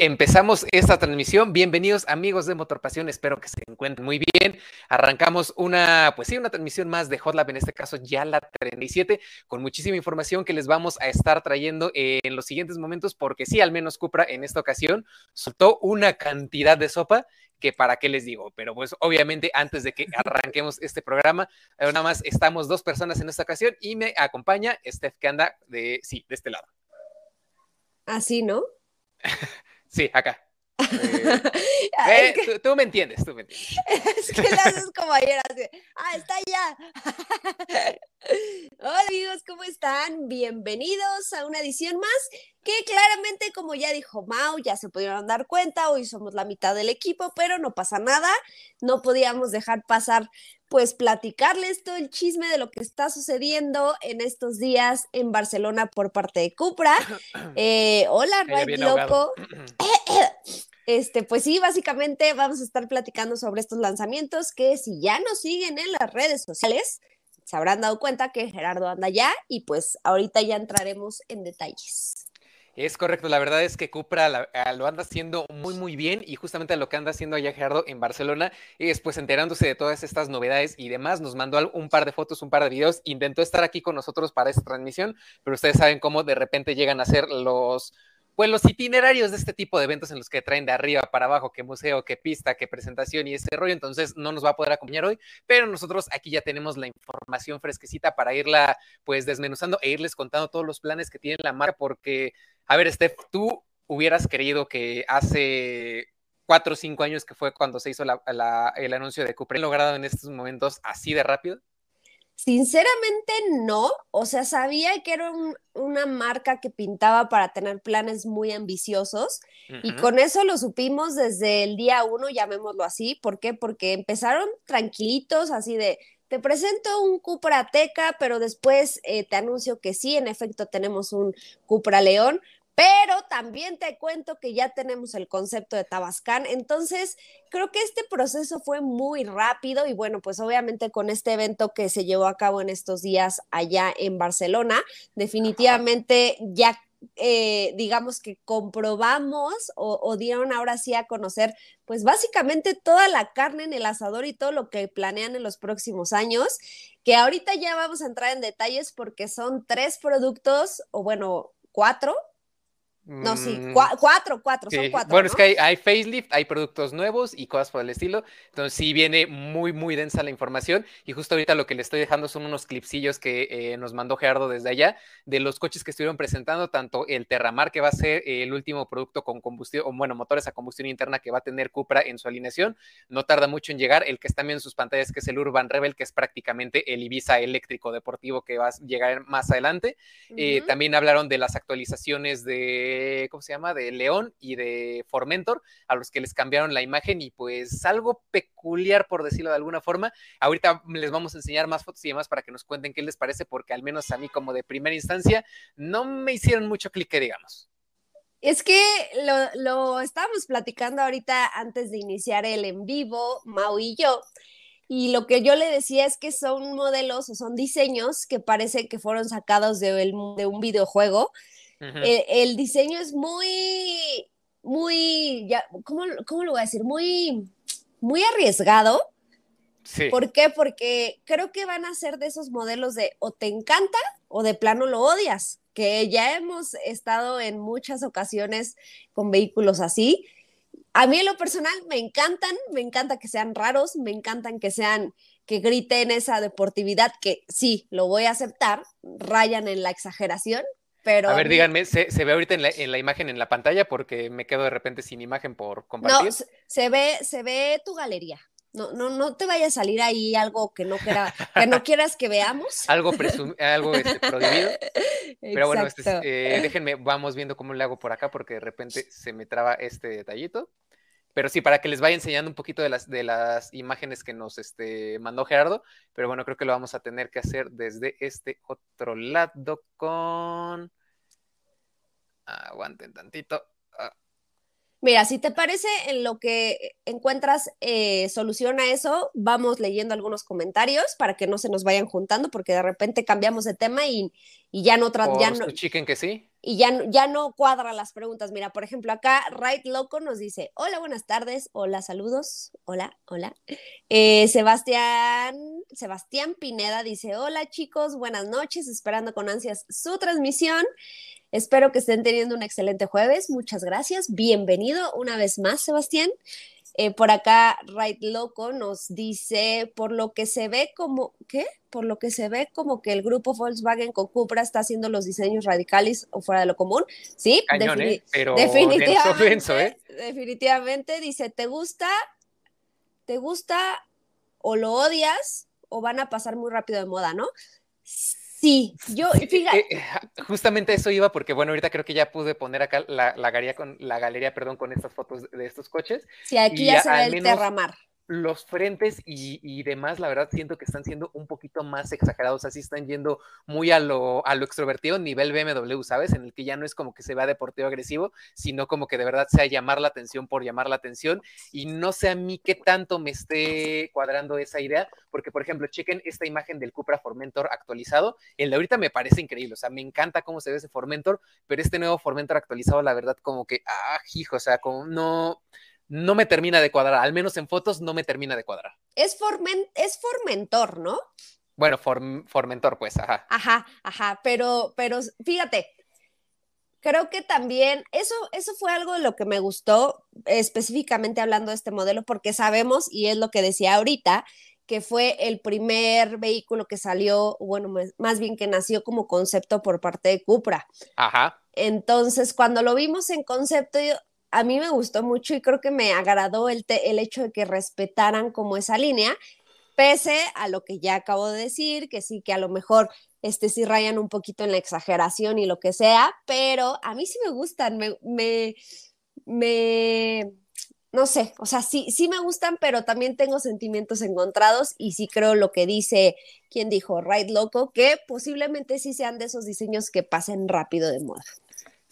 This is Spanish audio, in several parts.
Empezamos esta transmisión. Bienvenidos amigos de Motorpasión. Espero que se encuentren muy bien. Arrancamos una, pues sí, una transmisión más de Hot Lab, en este caso ya la 37, con muchísima información que les vamos a estar trayendo en los siguientes momentos, porque sí, al menos Cupra en esta ocasión soltó una cantidad de sopa que para qué les digo, pero pues obviamente antes de que arranquemos este programa, eh, nada más estamos dos personas en esta ocasión y me acompaña Steph que anda de, sí, de este lado. Así, ¿no? sí, acá. Eh, eh, tú, me entiendes, tú me entiendes. Es que lo haces como ayer, así, ah, está ya. Hola amigos, ¿cómo están? Bienvenidos a una edición más que claramente, como ya dijo Mau, ya se pudieron dar cuenta, hoy somos la mitad del equipo, pero no pasa nada, no podíamos dejar pasar pues platicarles todo el chisme de lo que está sucediendo en estos días en Barcelona por parte de Cupra. Eh, hola, Right Loco. Este, pues sí, básicamente vamos a estar platicando sobre estos lanzamientos que si ya nos siguen en las redes sociales, se habrán dado cuenta que Gerardo anda ya y pues ahorita ya entraremos en detalles. Es correcto, la verdad es que Cupra ah, lo anda haciendo muy muy bien y justamente lo que anda haciendo allá Gerardo en Barcelona es pues enterándose de todas estas novedades y demás, nos mandó un par de fotos, un par de videos, intentó estar aquí con nosotros para esta transmisión, pero ustedes saben cómo de repente llegan a ser los pues los itinerarios de este tipo de eventos en los que traen de arriba para abajo, que museo, que pista, que presentación y ese rollo, entonces no nos va a poder acompañar hoy, pero nosotros aquí ya tenemos la información fresquecita para irla pues desmenuzando e irles contando todos los planes que tiene la marca, porque, a ver, Steph, tú hubieras querido que hace cuatro o cinco años que fue cuando se hizo el anuncio de Cupra, logrado en estos momentos así de rápido? Sinceramente no, o sea, sabía que era una marca que pintaba para tener planes muy ambiciosos y con eso lo supimos desde el día uno, llamémoslo así. ¿Por qué? Porque empezaron tranquilitos, así de, te presento un Cupra Teca, pero después eh, te anuncio que sí, en efecto tenemos un Cupra León, pero también te cuento que ya tenemos el concepto de Tabascán. Entonces, creo que este proceso fue muy rápido y bueno, pues obviamente con este evento que se llevó a cabo en estos días allá en Barcelona, definitivamente ya eh, digamos que comprobamos o, o, dieron ahora sí a conocer, pues básicamente toda la carne en el asador y todo lo que planean en los próximos años, que ahorita ya vamos a entrar en detalles porque son tres productos, o bueno, cuatro, no, sí, mm, cuatro, cuatro, son cuatro. Bueno, es que hay, facelift, hay productos nuevos y cosas por el estilo. Entonces sí viene muy, muy densa la información. Y justo ahorita lo que le estoy dejando son unos clipsillos que eh, nos mandó Gerardo desde allá de los coches que estuvieron presentando, tanto el Terramar, que va a ser el último producto con combustión, o bueno, motores a combustión interna que va a tener Cupra en su alineación. No tarda mucho en llegar. El que está viendo en sus pantallas, que es el Urban Rebel, que es prácticamente el Ibiza eléctrico deportivo que va a llegar más adelante. Eh, también hablaron de las actualizaciones de ¿cómo se llama? De León y de Formentor, a los que les cambiaron la imagen y pues algo peculiar, por decirlo de alguna forma. Ahorita les vamos a enseñar más fotos y demás para que nos cuenten qué les parece, porque al menos a mí como de primera instancia no me hicieron mucho clic, digamos. Es que lo, lo estábamos platicando ahorita antes de iniciar el en vivo, Mau y yo, y lo que yo le decía es que son modelos o son diseños que parece que fueron sacados de, de un videojuego el, diseño es muy, muy, ya, ¿cómo, ¿cómo, lo voy a decir? Muy, muy arriesgado. Sí. ¿Por qué? Porque creo que van a ser de esos modelos de o te encanta o de plano lo odias, que ya hemos estado en muchas ocasiones con vehículos así. A mí en lo personal me encantan, me encanta que sean raros, me encantan que sean, que griten esa deportividad, que sí, lo voy a aceptar, rayan en la exageración, a ver, díganme, ¿se, ve ahorita en la, imagen en la pantalla? Porque me quedo de repente sin imagen por compartir. No, se ve, se ve tu galería. No, no, no te vaya a salir ahí algo que no, quiera, que no quieras que veamos. algo algo este, prohibido. Pero bueno, este, eh, déjenme, vamos viendo cómo le hago por acá, porque de repente se me traba este detallito. Pero sí, para que les vaya enseñando un poquito de las, de las imágenes que nos este, mandó Gerardo. Pero bueno, creo que lo vamos a tener que hacer desde este otro lado con... Aguanten tantito. Ah. Mira, si te parece, en lo que encuentras eh, solución a eso, vamos leyendo algunos comentarios para que no se nos vayan juntando, porque de repente cambiamos de tema y, ya no... ya no... chiquen que sí? Y ya, ya no cuadra las preguntas. Mira, por ejemplo, acá Right Loco nos dice, hola, buenas tardes, hola, saludos, hola, hola. Eh, Sebastián, Sebastián Pineda dice, hola chicos, buenas noches, esperando con ansias su transmisión. Espero que estén teniendo un excelente jueves. Muchas gracias. Bienvenido una vez más, Sebastián. Eh, por acá, Right Loco nos dice, por lo que se ve como, ¿qué? Por lo que se ve como que el grupo Volkswagen con Cupra está haciendo los diseños radicales o fuera de lo común. Sí, ¿eh? pero definitivamente, ¿eh? definitivamente dice, ¿te gusta? ¿Te gusta o lo odias o van a pasar muy rápido de moda, ¿no? Sí, yo, fíjate. Eh, justamente eso iba porque, bueno, ahorita creo que ya pude poner acá la, galería, con, la galería perdón, con estas fotos de estos coches. Sí, aquí ya, se ve el derramar los frentes y, demás, la verdad, siento que están siendo un poquito más exagerados, así están yendo muy a lo, a lo extrovertido, nivel BMW, ¿sabes? En el que ya no es como que se vea deportivo agresivo, sino como que de verdad sea llamar la atención por llamar la atención. Y no sé a mí qué tanto me esté cuadrando esa idea, porque, por ejemplo, chequen esta imagen del Cupra Formentor actualizado. El de ahorita me parece increíble, o sea, me encanta cómo se ve ese Formentor, pero este nuevo Formentor actualizado, la verdad, como que, ah, hijo, o sea, como no no me termina de cuadrar, al menos en fotos no me termina de cuadrar. Es, es Formentor, ¿no? Bueno, Formentor, pues, ajá. Ajá, ajá, pero, pero fíjate, creo que también eso, eso fue algo de lo que me gustó, específicamente hablando de este modelo, porque sabemos, y es lo que decía ahorita, que fue el primer vehículo que salió, bueno, más bien que nació como concepto por parte de Cupra. Ajá. Entonces, cuando lo vimos en concepto, a mí me gustó mucho y creo que me agradó el, el hecho de que respetaran como esa línea, pese a lo que ya acabo de decir, que sí, que a lo mejor este sí rayan un poquito en la exageración y lo que sea, pero a mí sí me gustan, me, me, me no sé, o sea, sí, sí me gustan, pero también tengo sentimientos encontrados y sí creo lo que dice, quien dijo, Right Loco, que posiblemente sí sean de esos diseños que pasen rápido de moda.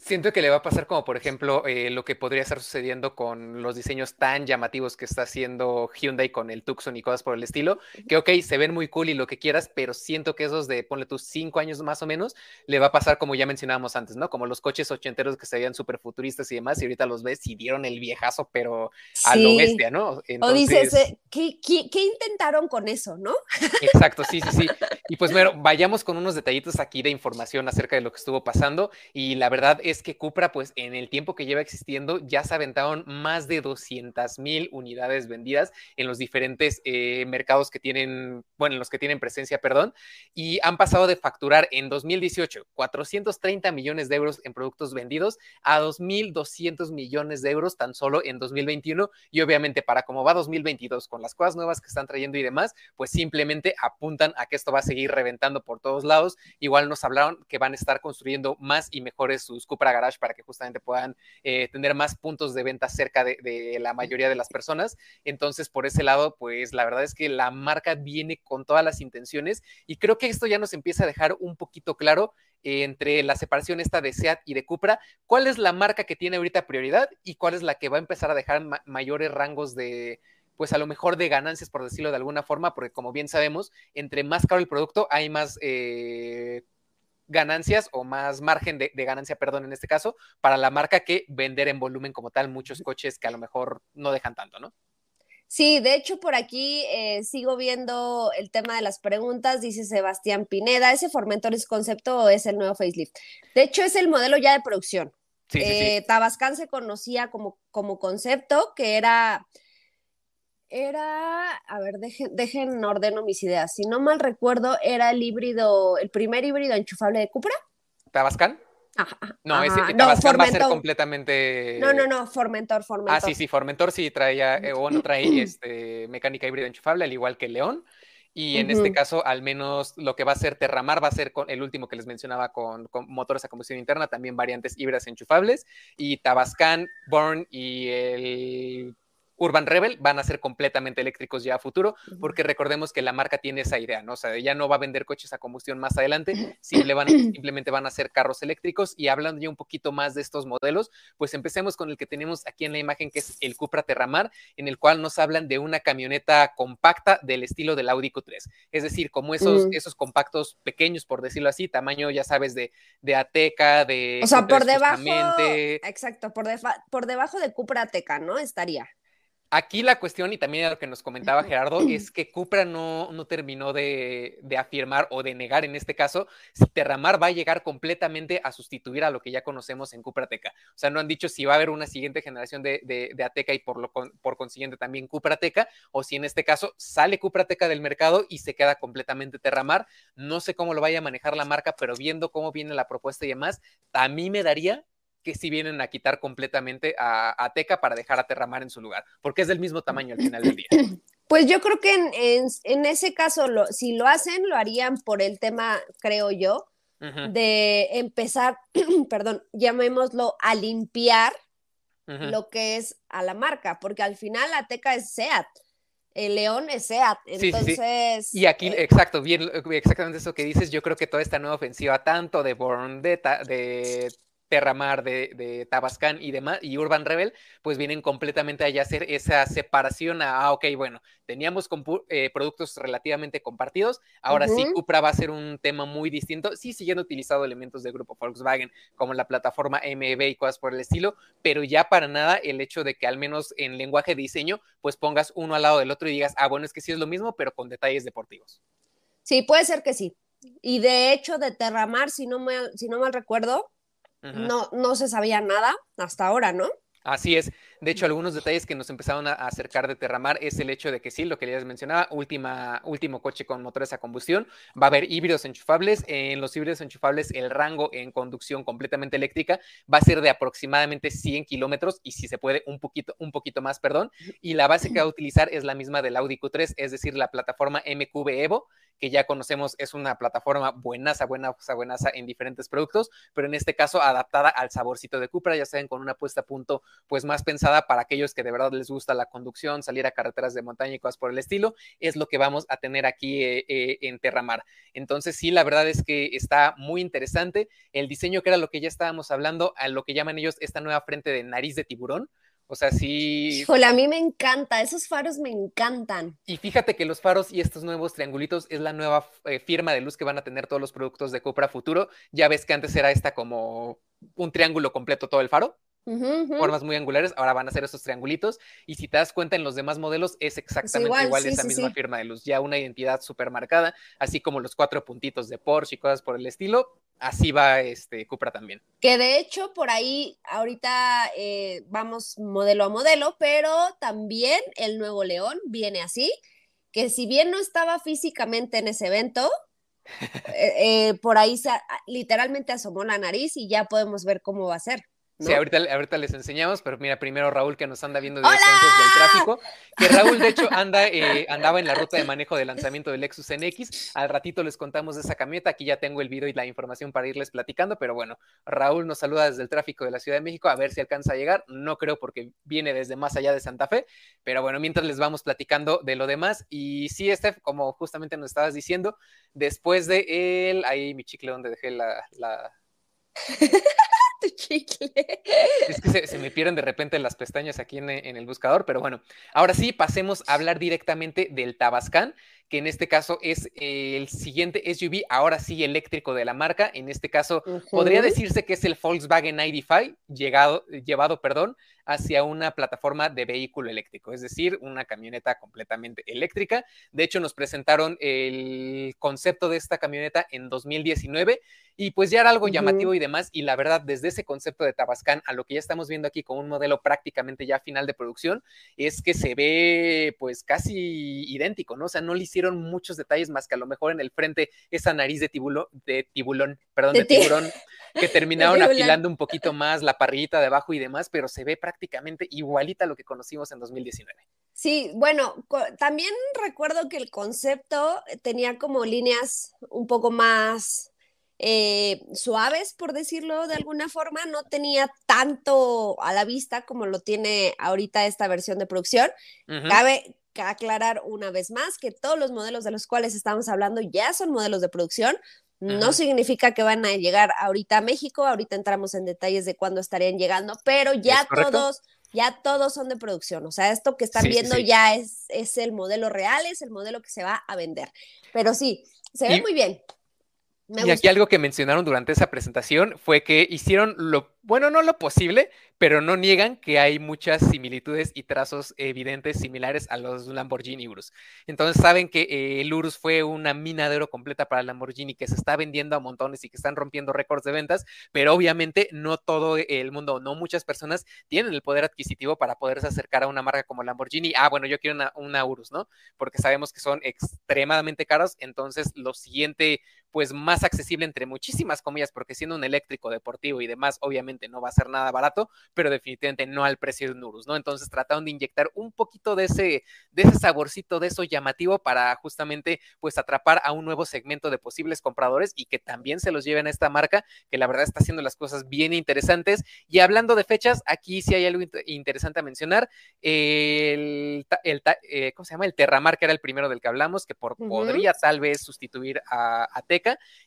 Siento que le va a pasar como, por ejemplo, eh, lo que podría estar sucediendo con los diseños tan llamativos que está haciendo Hyundai con el Tucson y cosas por el estilo, que ok, se ven muy cool y lo que quieras, pero siento que esos de, ponle tus cinco años más o menos, le va a pasar como ya mencionábamos antes, ¿no? Como los coches ochenteros que se veían súper futuristas y demás, y ahorita los ves y dieron el viejazo, pero a lo bestia, ¿no? O dices, eh, ¿qué, qué, intentaron con eso, no? Exacto, sí, sí, sí. Y pues bueno, vayamos con unos detallitos aquí de información acerca de lo que estuvo pasando, y la verdad es que Cupra, pues en el tiempo que lleva existiendo, ya se aventaron más de 200 mil unidades vendidas en los diferentes eh, mercados que tienen, bueno, en los que tienen presencia, perdón, y han pasado de facturar en 2018 430 millones de euros en productos vendidos a 2.200 millones de euros tan solo en 2021 y obviamente para cómo va 2022 con las cosas nuevas que están trayendo y demás, pues simplemente apuntan a que esto va a seguir reventando por todos lados. Igual nos hablaron que van a estar construyendo más y mejores sus Cupra Garage para que justamente puedan eh, tener más puntos de venta cerca de, la mayoría de las personas. Entonces, por ese lado, pues la verdad es que la marca viene con todas las intenciones y creo que esto ya nos empieza a dejar un poquito claro entre la separación esta de SEAT y de Cupra, cuál es la marca que tiene ahorita prioridad y cuál es la que va a empezar a dejar mayores rangos de, pues a lo mejor de ganancias, por decirlo de alguna forma, porque como bien sabemos, entre más caro el producto, hay más eh, ganancias o más margen de, ganancia, perdón, en este caso, para la marca que vender en volumen como tal muchos coches que a lo mejor no dejan tanto, ¿no? Sí, de hecho por aquí eh, sigo viendo el tema de las preguntas, dice Sebastián Pineda, ¿ese Formentor es concepto o es el nuevo facelift? De hecho es el modelo ya de producción. Eh, Tabascan se conocía como, como concepto, que era era, a ver, dejen, dejen ordeno mis ideas. Si no mal recuerdo, era el híbrido, el primer híbrido enchufable de Cupra. ¿Tabascan? No, ese Tabascan va a ser completamente. No, no, no, Formentor, Formentor. Ah, sí, sí, Formentor sí traía, eh, o no trae este, mecánica híbrida enchufable, al igual que León. Y en este caso, al menos lo que va a ser Terramar va a ser con el último que les mencionaba con, con, motores a combustión interna, también variantes híbridas enchufables. Y Tabascan, Born y el Urban Rebel van a ser completamente eléctricos ya a futuro, porque recordemos que la marca tiene esa idea, ¿no? O sea, ya no va a vender coches a combustión más adelante, simplemente van a ser carros eléctricos. Y hablando ya un poquito más de estos modelos, pues empecemos con el que tenemos aquí en la imagen, que es el Cupra Terramar, en el cual nos hablan de una camioneta compacta del estilo del Audi Q3. Es decir, como esos, mm. esos compactos pequeños, por decirlo así, tamaño, ya sabes, de, de Ateca, de... O sea, por debajo... Exacto, por, por debajo de Cupra Ateca, ¿no? Estaría. Aquí la cuestión, y también lo que nos comentaba Gerardo, es que Cupra no, no terminó de, afirmar o de negar en este caso si Terramar va a llegar completamente a sustituir a lo que ya conocemos en Cupra Teca. O sea, no han dicho si va a haber una siguiente generación de, de, Ateca y por, lo, por consiguiente también Cupra Teca, o si en este caso sale Cupra Teca del mercado y se queda completamente Terramar. No sé cómo lo vaya a manejar la marca, pero viendo cómo viene la propuesta y demás, a mí me daría que si vienen a quitar completamente a, Teca para dejar a Terramar en su lugar, porque es del mismo tamaño al final del día. Pues yo creo que en, ese caso, si lo hacen, lo harían por el tema, creo yo, de empezar, perdón, llamémoslo a limpiar lo que es a la marca, porque al final la Teca es SEAT el león es SEAT. Entonces. Y aquí, eh, exacto, bien, exactamente eso que dices. Yo creo que toda esta nueva ofensiva, tanto de Born, de, de Terramar, de, de, Tabascán y demás, y Urban Rebel, pues vienen completamente a hacer esa separación a, ah, ok, bueno, teníamos eh, productos relativamente compartidos, ahora sí, Cupra va a ser un tema muy distinto, sí siguiendo utilizando elementos del grupo Volkswagen, como la plataforma MEB y cosas por el estilo, pero ya para nada el hecho de que al menos en lenguaje de diseño, pues pongas uno al lado del otro y digas, ah, bueno, es que sí es lo mismo, pero con detalles deportivos. Sí, puede ser que sí. Y de hecho, de Terramar, si no, me, si no mal recuerdo, no, no se sabía nada hasta ahora, ¿no? Así es. De hecho, algunos detalles que nos empezaron a acercar de Terramar es el hecho de que sí, lo que les mencionaba, último coche con motores a combustión, va a haber híbridos enchufables. En los híbridos enchufables, el rango en conducción completamente eléctrica va a ser de aproximadamente 100 kilómetros y si se puede, un poquito, un poquito más, perdón. Y la base que va a utilizar es la misma del Audi Q3, es decir, la plataforma MQB Evo, que ya conocemos es una plataforma buenaza, buenaza, buenaza en diferentes productos, pero en este caso adaptada al saborcito de Cupra, ya saben, con una puesta a punto pues más pensada para aquellos que de verdad les gusta la conducción, salir a carreteras de montaña y cosas por el estilo, es lo que vamos a tener aquí eh, eh, en Terramar. Entonces sí, la verdad es que está muy interesante el diseño que era lo que ya estábamos hablando, a lo que llaman ellos esta nueva frente de nariz de tiburón o sea, sí. Híjole, a mí me encanta, esos faros me encantan. Y fíjate que los faros y estos nuevos triangulitos es la nueva eh, firma de luz que van a tener todos los productos de Cupra Futuro. Ya ves que antes era esta como un triángulo completo todo el faro. Formas muy angulares, ahora van a ser esos triangulitos. Y si te das cuenta en los demás modelos, es exactamente igual, esa misma firma de luz, ya una identidad súper marcada, así como los cuatro puntitos de Porsche y cosas por el estilo así va este Cupra también. Que de hecho por ahí ahorita eh, vamos modelo a modelo, pero también el nuevo León viene así, que si bien no estaba físicamente en ese evento, eh, eh, por ahí se, literalmente asomó la nariz y ya podemos ver cómo va a ser. Sí, ahorita, ahorita, les enseñamos, pero mira, primero Raúl que nos anda viendo desde antes del tráfico, que Raúl de hecho anda, eh, andaba en la ruta de manejo de lanzamiento del Lexus NX, al ratito les contamos de esa camioneta, aquí ya tengo el video y la información para irles platicando, pero bueno, Raúl nos saluda desde el tráfico de la Ciudad de México, a ver si alcanza a llegar, no creo porque viene desde más allá de Santa Fe, pero bueno, mientras les vamos platicando de lo demás, y sí, Steph, como justamente nos estabas diciendo, después de él, ahí mi chicle donde dejé la... la... tu chicle. Es que se, me pierden de repente las pestañas aquí en, en, el buscador, pero bueno, ahora sí, pasemos a hablar directamente del Tabascan, que en este caso es el siguiente SUV, ahora sí eléctrico de la marca. En este caso, podría decirse que es el Volkswagen ID.5, llegado, llevado, perdón, hacia una plataforma de vehículo eléctrico, es decir, una camioneta completamente eléctrica. De hecho, nos presentaron el concepto de esta camioneta en 2019 y pues ya era algo llamativo y demás. Y la verdad, desde ese concepto de Tabascan a lo que ya estamos viendo aquí con un modelo prácticamente ya final de producción, es que se ve pues casi idéntico, ¿no? O sea, no le hicieron muchos detalles más que a lo mejor en el frente esa nariz de tiburón, de tiburón, perdón, de, tiburón que terminaron afilando un poquito más la parrillita de abajo y demás, pero se ve prácticamente igualita a lo que conocimos en 2019. Sí, bueno, también recuerdo que el concepto tenía como líneas un poco más eh, suaves, por decirlo de alguna forma, no tenía tanto a la vista como lo tiene ahorita esta versión de producción. Cabe aclarar una vez más que todos los modelos de los cuales estamos hablando ya son modelos de producción. No significa que van a llegar ahorita a México, ahorita entramos en detalles de cuándo estarían llegando, pero ya todos, ya todos son de producción. O sea, esto que están viendo ya es, es el modelo real, es el modelo que se va a vender. Pero sí, se ve muy bien y aquí algo que mencionaron durante esa presentación fue que hicieron lo, bueno, no lo posible, pero no niegan que hay muchas similitudes y trazos evidentes similares a los Lamborghini Urus. Entonces saben que eh, el Urus fue una mina de oro completa para Lamborghini que se está vendiendo a montones y que están rompiendo récords de ventas, pero obviamente no todo el mundo, no muchas personas tienen el poder adquisitivo para poderse acercar a una marca como Lamborghini. Ah, bueno, yo quiero una, una Urus, ¿no? Porque sabemos que son extremadamente caros, entonces lo siguiente pues más accesible entre muchísimas comillas, porque siendo un eléctrico deportivo y demás, obviamente no va a ser nada barato, pero definitivamente no al precio de un Urus, ¿no? Entonces trataron de inyectar un poquito de ese, de ese saborcito, de eso llamativo para justamente pues atrapar a un nuevo segmento de posibles compradores y que también se los lleven a esta marca, que la verdad está haciendo las cosas bien interesantes. Y hablando de fechas, aquí sí hay algo interesante a mencionar. El, el eh, ¿cómo se llama? El Terramar, que era el primero del que hablamos, que por, podría tal vez sustituir a, a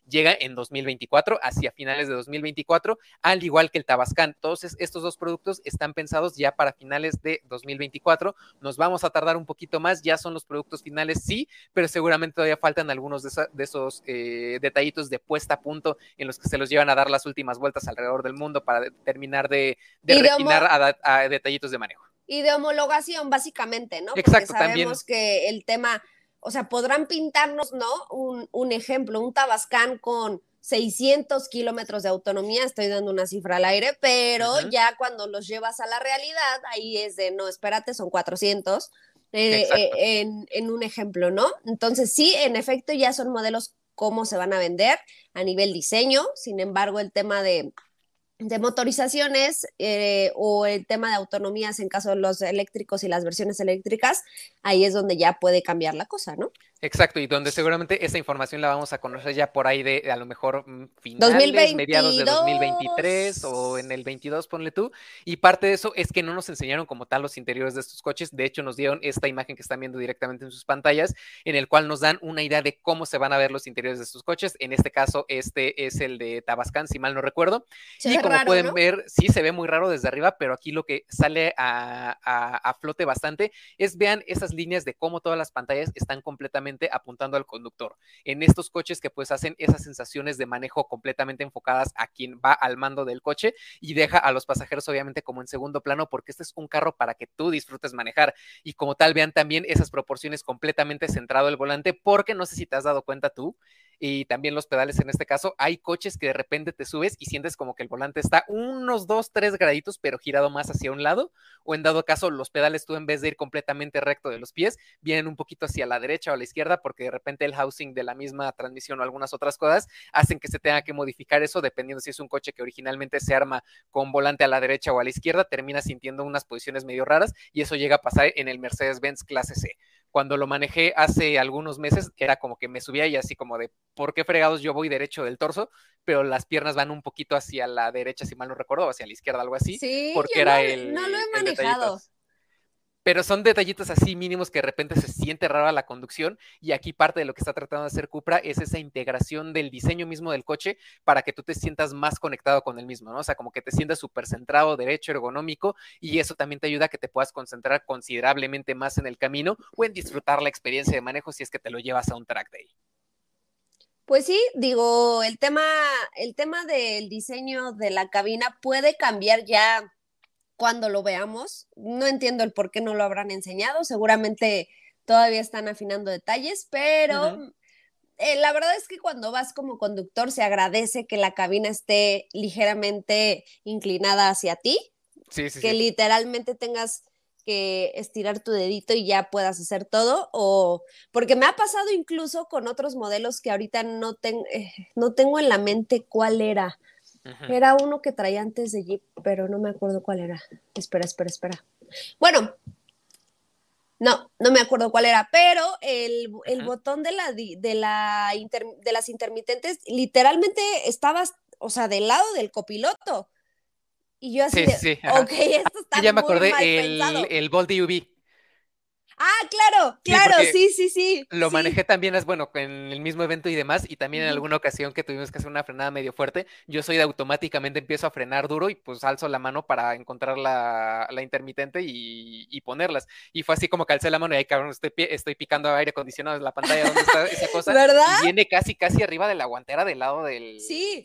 llega en 2024, hacia finales de 2024, al igual que el Tabascan. Todos estos dos productos están pensados ya para finales de 2024. Nos vamos a tardar un poquito más, ya son los productos finales, sí, pero seguramente todavía faltan algunos de, esos eh, detallitos de puesta a punto en los que se los llevan a dar las últimas vueltas alrededor del mundo para terminar de, refinar a, detallitos de manejo. Y de homologación, básicamente, ¿no? Exacto, Porque sabemos que el tema o sea, podrán pintarnos, ¿no? Un, ejemplo, un Tabascán con 600 kilómetros de autonomía, estoy dando una cifra al aire, pero ya cuando los llevas a la realidad, ahí es de, no, espérate, son 400, eh, eh, en, un ejemplo, ¿no? Entonces, sí, en efecto, ya son modelos cómo se van a vender a nivel diseño, sin embargo, el tema de, de motorizaciones eh, o el tema de autonomías en caso de los eléctricos y las versiones eléctricas, ahí es donde ya puede cambiar la cosa, ¿no? Exacto, y donde seguramente esa información la vamos a conocer ya por ahí de a lo mejor mm, finales, mediados de 2023 o en el 22, ponle tú. Y parte de eso es que no nos enseñaron como tal los interiores de estos coches. De hecho, nos dieron esta imagen que están viendo directamente en sus pantallas, en el cual nos dan una idea de cómo se van a ver los interiores de estos coches. En este caso, este es el de Tabascan, si mal no recuerdo. y como pueden ver, sí se ve muy raro desde arriba, pero aquí lo que sale a, a flote bastante es vean esas líneas de cómo todas las pantallas están completamente apuntando al conductor. En estos coches que pues hacen esas sensaciones de manejo completamente enfocadas a quien va al mando del coche y deja a los pasajeros obviamente como en segundo plano porque este es un carro para que tú disfrutes manejar y como tal vean también esas proporciones completamente centrado el volante porque no sé si te has dado cuenta tú, y también los pedales en este caso, hay coches que de repente te subes y sientes como que el volante está unos dos, tres graditos, pero girado más hacia un lado, o en dado caso los pedales tú en vez de ir completamente recto de los pies, vienen un poquito hacia la derecha o la izquierda, porque de repente el housing de la misma transmisión o algunas otras cosas hacen que se tenga que modificar eso, dependiendo si es un coche que originalmente se arma con volante a la derecha o a la izquierda, termina sintiendo unas posiciones medio raras y eso llega a pasar en el Mercedes-Benz clase C cuando lo manejé hace algunos meses, era como que me subía y así como de, ¿por qué fregados yo voy derecho del torso? Pero las piernas van un poquito hacia la derecha, si mal no recuerdo, o hacia la izquierda, algo así. Sí, porque era el. No lo he manejado pero son detallitos así mínimos que de repente se siente rara la conducción y aquí parte de lo que está tratando de hacer Cupra es esa integración del diseño mismo del coche para que tú te sientas más conectado con el mismo, ¿no? O sea, como que te sientas súper centrado, derecho, ergonómico y eso también te ayuda a que te puedas concentrar considerablemente más en el camino o en disfrutar la experiencia de manejo si es que te lo llevas a un track day. Pues sí, digo, el tema, el tema del diseño de la cabina puede cambiar ya cuando lo veamos. No entiendo el por qué no lo habrán enseñado, seguramente todavía están afinando detalles, pero eh, la verdad es que cuando vas como conductor se agradece que la cabina esté ligeramente inclinada hacia ti, que literalmente tengas que estirar tu dedito y ya puedas hacer todo o porque me ha pasado incluso con otros modelos que ahorita no, eh, no tengo en la mente cuál era era uno que traía antes de Jeep, pero no me acuerdo cuál era. Espera, espera, espera. Bueno, No, no me acuerdo cuál era, pero el, el botón de, la, de, la de las intermitentes literalmente estaba, o sea, del lado del copiloto. Y yo así, sí, de, ok, esto está Ya me acordé, el, el Volt UV. Ah, claro, claro, sí, sí, sí. Lo manejé también, es bueno, en el mismo evento y demás, y también en alguna ocasión que tuvimos que hacer una frenada medio fuerte, yo soy de automáticamente empiezo a frenar duro y pues alzo la mano para encontrar la, intermitente y, ponerlas. Y fue así como calcé la mano y ahí cabrón, estoy, estoy picando aire acondicionado en la pantalla donde está esa cosa. ¿Verdad? Y viene casi, casi arriba de la guantera del lado del,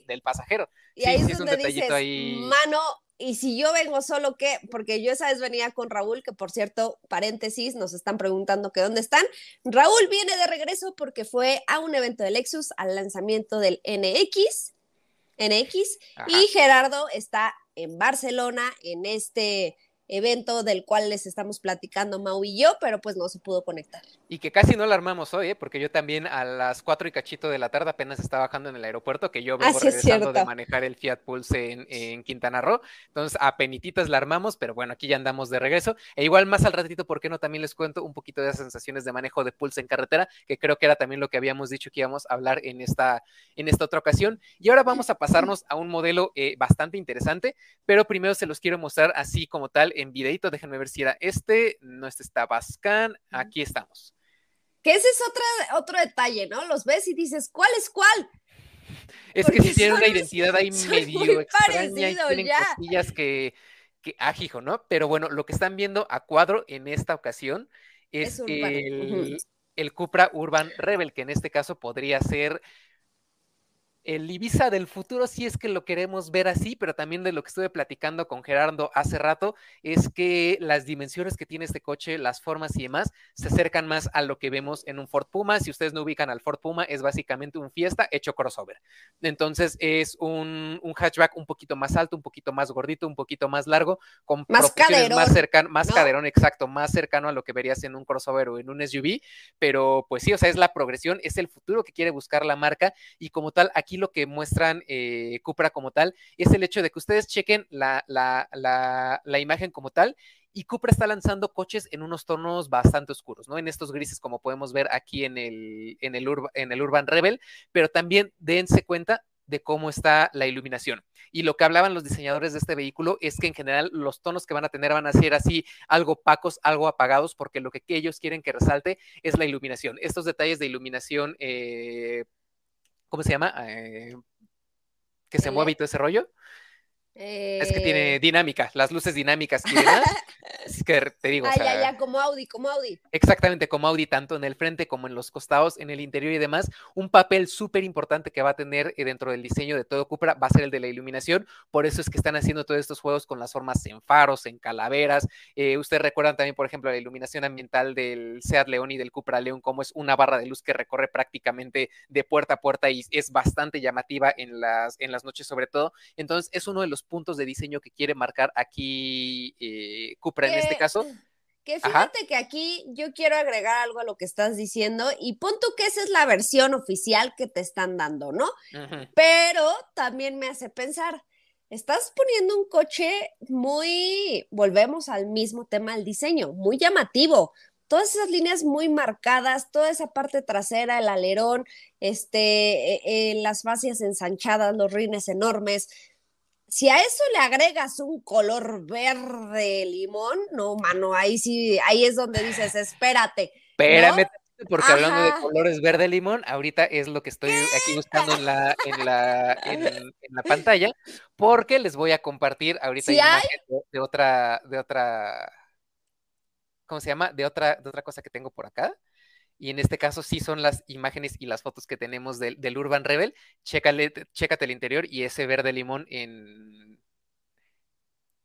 del pasajero. Y ahí es donde dices, mano, y si yo vengo solo, ¿qué? Porque yo esa vez venía con Raúl, que por cierto, paréntesis, nos están preguntando que dónde están. Raúl viene de regreso porque fue a un evento de Lexus, al lanzamiento del NX, NX, y Gerardo está en Barcelona en este evento del cual les estamos platicando Mau y yo, pero pues no se pudo conectar. Y que casi no la armamos hoy, ¿eh? porque yo también a las cuatro y cachito de la tarde apenas estaba bajando en el aeropuerto, que yo vengo regresando de manejar el Fiat Pulse en, Quintana Roo. Entonces, a penititas la armamos, pero bueno, aquí ya andamos de regreso. E igual más al ratito, ¿por qué no? También les cuento un poquito de las sensaciones de manejo de Pulse en carretera, que creo que era también lo que habíamos dicho que íbamos a hablar en esta, en esta otra ocasión. Y ahora vamos a pasarnos a un modelo eh, bastante interesante, pero primero se los quiero mostrar así como tal en videito. Déjenme ver si era este. No, este está Bascan. Aquí estamos. Que ese es otra, otro detalle, ¿no? Los ves y dices, ¿cuál es cuál? Es que si tiene una identidad ahí medio extraña y tienen cosillas que, que ajijo, ¿no? Pero bueno, lo que están viendo a cuadro en esta ocasión es, el, el Cupra Urban Rebel, que en este caso podría ser el Ibiza del futuro, si es que lo queremos ver así, pero también de lo que estuve platicando con Gerardo hace rato, es que las dimensiones que tiene este coche, las formas y demás, se acercan más a lo que vemos en un Ford Puma. Si ustedes no ubican al Ford Puma, es básicamente un Fiesta hecho crossover. Entonces es un, hatchback un poquito más alto, un poquito más gordito, un poquito más largo, con más caderón, más cercano, más caderón, exacto, más cercano a lo que verías en un crossover o en un SUV. Pero pues sí, o sea, es la progresión, es el futuro que quiere buscar la marca y como tal, aquí lo que muestran eh, Cupra como tal es el hecho de que ustedes chequen la, imagen como tal y Cupra está lanzando coches en unos tonos bastante oscuros, ¿no? En estos grises como podemos ver aquí en el, Urban Rebel, pero también dense cuenta de cómo está la iluminación. Y lo que hablaban los diseñadores de este vehículo es que en general los tonos que van a tener van a ser así algo opacos, algo apagados, porque lo que ellos quieren que resalte es la iluminación. Estos detalles de iluminación eh, ¿cómo se llama? Eh, que se mueve y todo ese rollo. Es que tiene eh. dinámica, las luces dinámicas y demás. es que te digo. Ya, ya, como Audi, como Audi. Exactamente, como Audi, tanto en el frente como en los costados, en el interior y demás. Un papel súper importante que va a tener eh, dentro del diseño de todo Cupra va a ser el de la iluminación. Por eso es que están haciendo todos estos juegos con las formas en faros, en calaveras. Eh, ustedes recuerdan también, por ejemplo, la iluminación ambiental del Seat León y del Cupra León, como es una barra de luz que recorre prácticamente de puerta a puerta y es bastante llamativa en las, en las noches, sobre todo. Entonces, es uno de los puntos de diseño que quiere marcar aquí eh, Cupra en este caso. Que fíjate que aquí yo quiero agregar algo a lo que estás diciendo y punto que esa es la versión oficial que te están dando, ¿no? Pero también me hace pensar, estás poniendo un coche muy, volvemos al mismo tema del diseño, muy llamativo, todas esas líneas muy marcadas, toda esa parte trasera, el alerón, este, eh, eh, las fascias ensanchadas, los rines enormes, si a eso le agregas un color verde limón, no, mano, ahí sí, ahí es donde dices, espérate. Espérame, porque hablando de colores verde limón, ahorita es lo que estoy aquí buscando en la, en la, en, la pantalla, porque les voy a compartir ahorita imagen de, otra, de otra, ¿cómo se llama? De otra, de otra cosa que tengo por acá. Y en este caso sí son las imágenes y las fotos que tenemos del, Urban Rebel. Chécale, chécate el interior y ese verde limón en,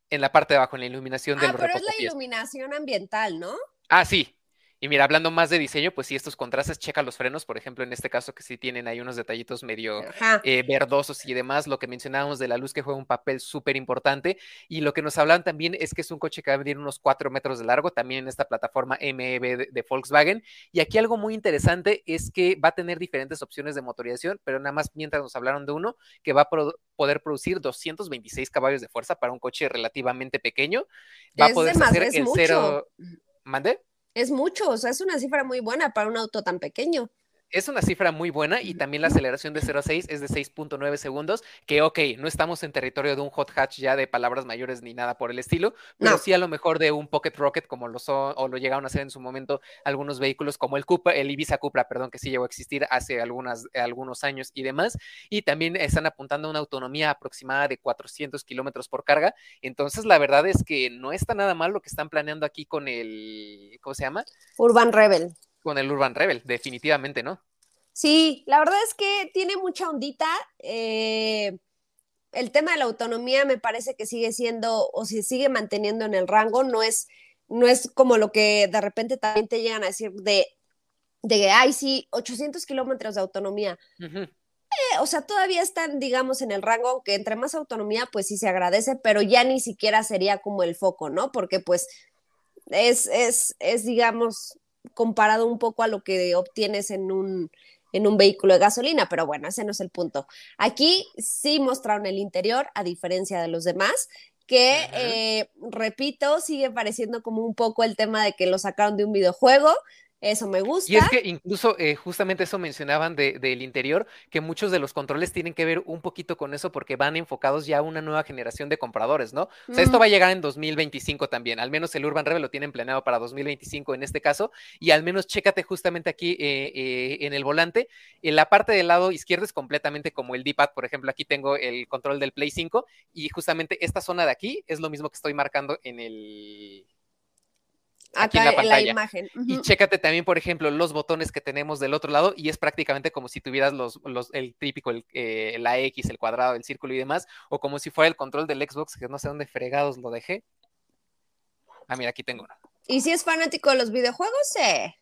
en la parte de abajo, en la iluminación del Ah, pero es la iluminación ambiental, ¿no? Ah, sí, y mira, hablando más de diseño, pues sí, estos contrastes, checa los frenos, por ejemplo, en este caso que sí tienen ahí unos detallitos medio eh, verdosos y demás, lo que mencionábamos de la luz que juega un papel súper importante, y lo que nos hablan también es que es un coche que va a medir unos 4 metros de largo, también en esta plataforma MEB de, Volkswagen, y aquí algo muy interesante es que va a tener diferentes opciones de motorización, pero nada más mientras nos hablaron de uno, que va a poder producir 226 caballos de fuerza para un coche relativamente pequeño, va a poder hacer el cero... ¿Mande? Es mucho, o sea, es una cifra muy buena para un auto tan pequeño es una cifra muy buena y también la aceleración de 0 a 6 es de 6.9 segundos, que ok, no estamos en territorio de un hot hatch ya de palabras mayores ni nada por el estilo, pero sí a lo mejor de un pocket rocket como lo son o lo llegaron a hacer en su momento algunos vehículos como el Cupra, el Ibiza Cupra, perdón, que sí llegó a existir hace algunas, algunos años y demás, y también están apuntando a una autonomía aproximada de 400 kilómetros por carga, entonces la verdad es que no está nada mal lo que están planeando aquí con el, ¿cómo se llama? Urban Rebel con el Urban Rebel, definitivamente, ¿no? Sí, la verdad es que tiene mucha ondita. Eh, el tema de la autonomía me parece que sigue siendo o se sigue manteniendo en el rango, no es, no es como lo que de repente también te llegan a decir de, de que, ay, sí, 800 kilómetros de autonomía. Eh, o sea, todavía están, digamos, en el rango, aunque entre más autonomía, pues sí se agradece, pero ya ni siquiera sería como el foco, ¿no? Porque pues es, es, es digamos, comparado un poco a lo que obtienes en un, en un vehículo de gasolina, pero bueno, ese no es el punto. Aquí sí mostraron el interior, a diferencia de los demás, que, eh, repito, sigue pareciendo como un poco el tema de que lo sacaron de un videojuego, eso me gusta. Y es que incluso eh, justamente eso mencionaban del interior, que muchos de los controles tienen que ver un poquito con eso porque van enfocados ya a una nueva generación de compradores, ¿no? O sea, esto va a llegar en 2025 también, al menos el Urban Rebel lo tienen planeado para 2025 en este caso, y al menos chécate justamente aquí eh, eh, en el volante, en la parte del lado izquierdo es completamente como el D-pad, por ejemplo, aquí tengo el control del Play 5 y justamente esta zona de aquí es lo mismo que estoy marcando en el aquí en la pantalla. imagen. Y chécate también, por ejemplo, los botones que tenemos del otro lado y es prácticamente como si tuvieras los, los el típico, el, eh, la X, el cuadrado, el círculo y demás, o como si fuera el control del Xbox, que no sé dónde fregados lo dejé. Ah, mira, aquí tengo uno. ¿Y si es fanático de los videojuegos? Sí.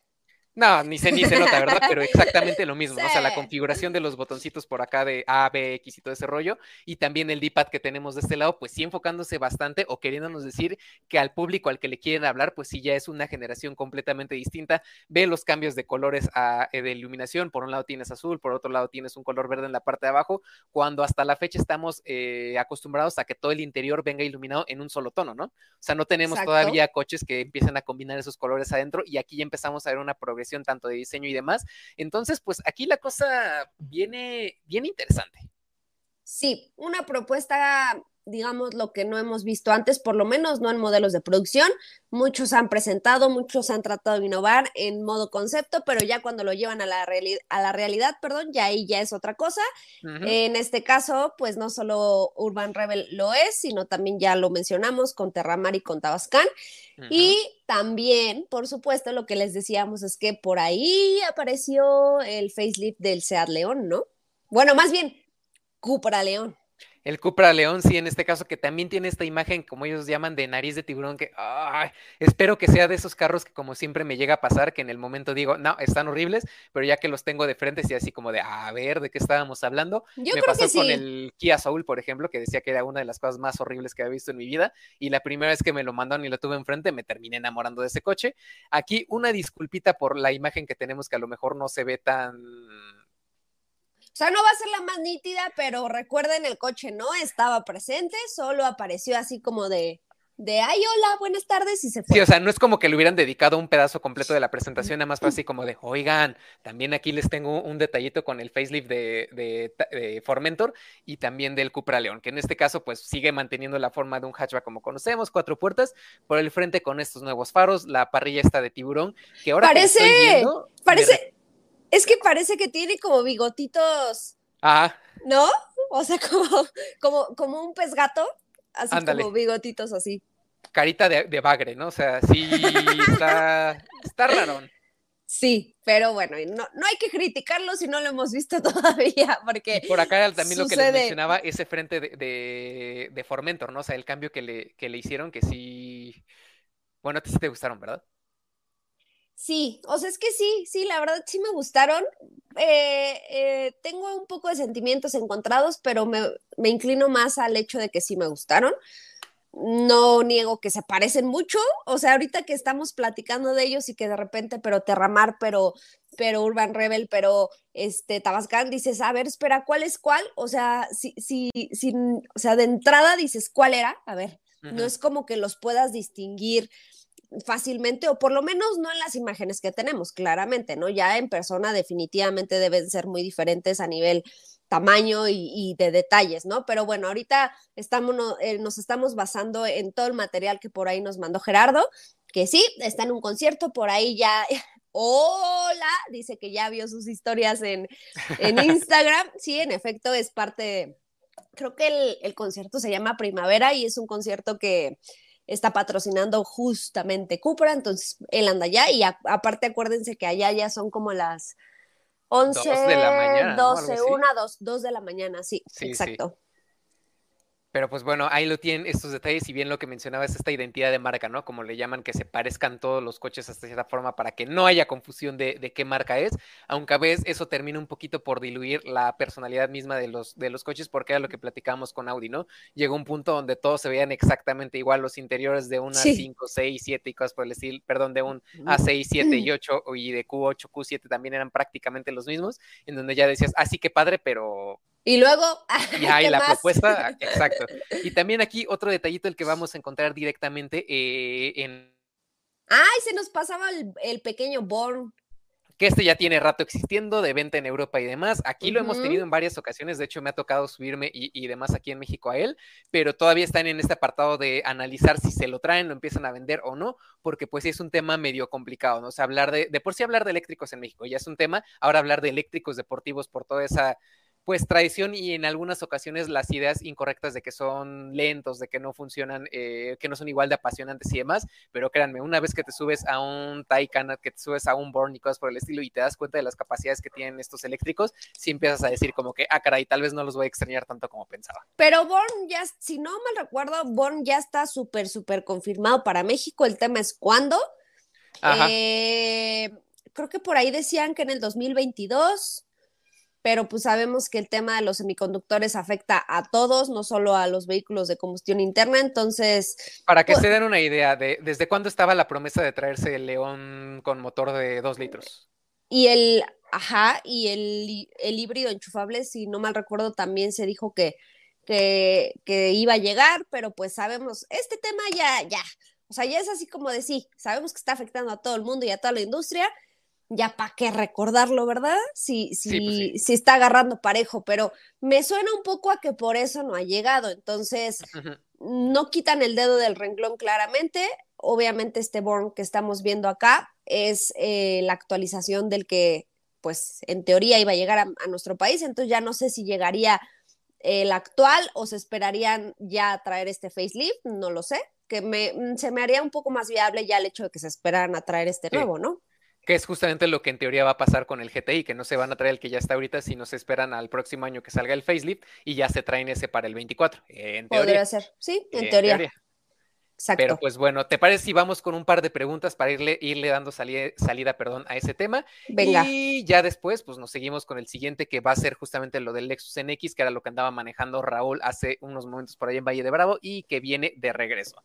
No, ni se, ni se nota, ¿verdad? Pero exactamente lo mismo, o sea, la configuración de los botoncitos por acá de A, B, X y todo ese rollo, y también el D-pad que tenemos de este lado, pues sí enfocándose bastante o queriéndonos decir que al público al que le quieren hablar, pues sí ya es una generación completamente distinta. Ve los cambios de colores a, eh, de iluminación, por un lado tienes azul, por otro lado tienes un color verde en la parte de abajo, cuando hasta la fecha estamos eh, acostumbrados a que todo el interior venga iluminado en un solo tono, ¿no? O sea, no tenemos todavía coches que empiecen a combinar esos colores adentro y aquí ya empezamos a ver una progresión tanto de diseño y demás. Entonces, pues aquí la cosa viene bien interesante. Sí, una propuesta digamos, lo que no hemos visto antes, por lo menos no en modelos de producción. Muchos han presentado, muchos han tratado de innovar en modo concepto, pero ya cuando lo llevan a la, a la realidad, perdón, ya ahí ya es otra cosa. En este caso, pues no solo Urban Rebel lo es, sino también ya lo mencionamos con Terramar y con Tabascan. Y también, por supuesto, lo que les decíamos es que por ahí apareció el facelift del Seat León, ¿no? Bueno, más bien, Cupra León el Cupra León, sí, en este caso, que también tiene esta imagen, como ellos llaman, de nariz de tiburón, que espero que sea de esos carros que como siempre me llega a pasar, que en el momento digo, no, están horribles, pero ya que los tengo de frente, sí, así como de, a ver, ¿de qué estábamos hablando? Yo me creo pasó que con el Kia Soul, por ejemplo, que decía que era una de las cosas más horribles que había visto en mi vida, y la primera vez que me lo mandaron y lo tuve enfrente, me terminé enamorando de ese coche. Aquí una disculpita por la imagen que tenemos, que a lo mejor no se ve tan o sea, no va a ser la más nítida, pero recuerden, el coche no estaba presente, solo apareció así como de, de ay, hola, buenas tardes, y se fue. Sí, o sea, no es como que le hubieran dedicado un pedazo completo de la presentación, nada más fue así como de, oigan, también aquí les tengo un detallito con el facelift de, de, Formentor y también del Cupra León, que en este caso, pues sigue manteniendo la forma de un hatchback como conocemos, cuatro puertas, por el frente con estos nuevos faros, la parrilla está de tiburón, que ahora parece, parece, es que parece que tiene como bigotitos. Ajá. ¿No? O sea, como, como, como un pez gato, así como bigotitos así. Carita de, bagre, ¿no? O sea, sí, está, está raro. Sí, pero bueno, no, no hay que criticarlo si no lo hemos visto todavía, porque. por acá también lo que les mencionaba, ese frente de, de, de, Formentor, ¿no? O sea, el cambio que le, que le hicieron, que sí. Bueno, a ti sí te gustaron, ¿verdad? Sí, o sea, es que sí, sí, la verdad sí me gustaron. Eh, eh, tengo un poco de sentimientos encontrados, pero me, inclino más al hecho de que sí me gustaron. No niego que se parecen mucho, o sea, ahorita que estamos platicando de ellos y que de repente, pero Terramar, pero, pero Urban Rebel, pero este Tabascan, dices, a ver, espera, ¿cuál es cuál? O sea, si, si, si, o sea, de entrada dices, ¿cuál era? A ver, no es como que los puedas distinguir fácilmente, o por lo menos no en las imágenes que tenemos, claramente, ¿no? Ya en persona definitivamente deben ser muy diferentes a nivel tamaño y, de detalles, ¿no? Pero bueno, ahorita estamos, eh, nos estamos basando en todo el material que por ahí nos mandó Gerardo, que sí, está en un concierto, por ahí ya, hola, dice que ya vio sus historias en, en Instagram, sí, en efecto es parte, creo que el, el concierto se llama Primavera y es un concierto que está patrocinando justamente Cupra, entonces él anda allá y aparte acuérdense que allá ya son como las 11 de la mañana, 12, 1, 2, 2 de la mañana, sí, exacto. Pero pues bueno, ahí lo tienen estos detalles y bien lo que mencionaba es esta identidad de marca, ¿no? Como le llaman, que se parezcan todos los coches hasta cierta forma para que no haya confusión de, qué marca es, aunque a veces eso termina un poquito por diluir la personalidad misma de los, de los coches, porque era lo que platicábamos con Audi, ¿no? Llegó un punto donde todos se veían exactamente igual, los interiores de una 5, 6, 7 y cosas por el estilo, perdón, de un A6, 7 y 8 y de Q8, Q7 también eran prácticamente los mismos, en donde ya decías, así ah, que padre, pero y luego. Y ahí la propuesta, exacto. Y también aquí otro detallito el que vamos a encontrar directamente eh, en. ¡Ay! Se nos pasaba el, pequeño Born. Que este ya tiene rato existiendo, de venta en Europa y demás. Aquí lo hemos tenido en varias ocasiones. De hecho, me ha tocado subirme y, y, demás aquí en México a él. Pero todavía están en este apartado de analizar si se lo traen, lo empiezan a vender o no. Porque, pues, es un tema medio complicado, ¿no? O sea, hablar de. De por sí hablar de eléctricos en México ya es un tema. Ahora hablar de eléctricos deportivos por toda esa pues tradición y en algunas ocasiones las ideas incorrectas de que son lentos, de que no funcionan, eh, que no son igual de apasionantes y demás, pero créanme, una vez que te subes a un Taycan, que te subes a un Born y cosas por el estilo y te das cuenta de las capacidades que tienen estos eléctricos, sí empiezas a decir como que, ah, caray, tal vez no los voy a extrañar tanto como pensaba. Pero Born ya, si no mal recuerdo, Born ya está súper, súper confirmado para México, el tema es cuándo. Eh, creo que por ahí decían que en el 2022 pero pues sabemos que el tema de los semiconductores afecta a todos, no solo a los vehículos de combustión interna, entonces... Para que pues se den una idea de desde cuándo estaba la promesa de traerse el León con motor de dos litros. Y el, ajá, y el, el híbrido enchufable, si no mal recuerdo, también se dijo que, que, que iba a llegar, pero pues sabemos, este tema ya, ya, o sea, ya es así como de sí, sabemos que está afectando a todo el mundo y a toda la industria, ya para qué recordarlo, ¿verdad? Si, si, pues está agarrando parejo, pero me suena un poco a que por eso no ha llegado. Entonces, no quitan el dedo del renglón claramente. Obviamente, este Born que estamos viendo acá es eh, la actualización del que, pues, en teoría iba a llegar a, nuestro país. Entonces, ya no sé si llegaría el actual o se esperarían ya traer este facelift, no lo sé. Que me, se me haría un poco más viable ya el hecho de que se esperaran a traer este nuevo, ¿no? Que es justamente lo que en teoría va a pasar con el GTI, que no se van a traer el que ya está ahorita, sino se esperan al próximo año que salga el facelift y ya se traen ese para el 24. en teoría. Podría ser, sí, en, teoría. Exacto. Pero pues bueno, ¿te parece si vamos con un par de preguntas para irle, irle dando salida, salida perdón, a ese tema? Venga. Y ya después, pues nos seguimos con el siguiente, que va a ser justamente lo del Lexus NX, que era lo que andaba manejando Raúl hace unos momentos por ahí en Valle de Bravo y que viene de regreso.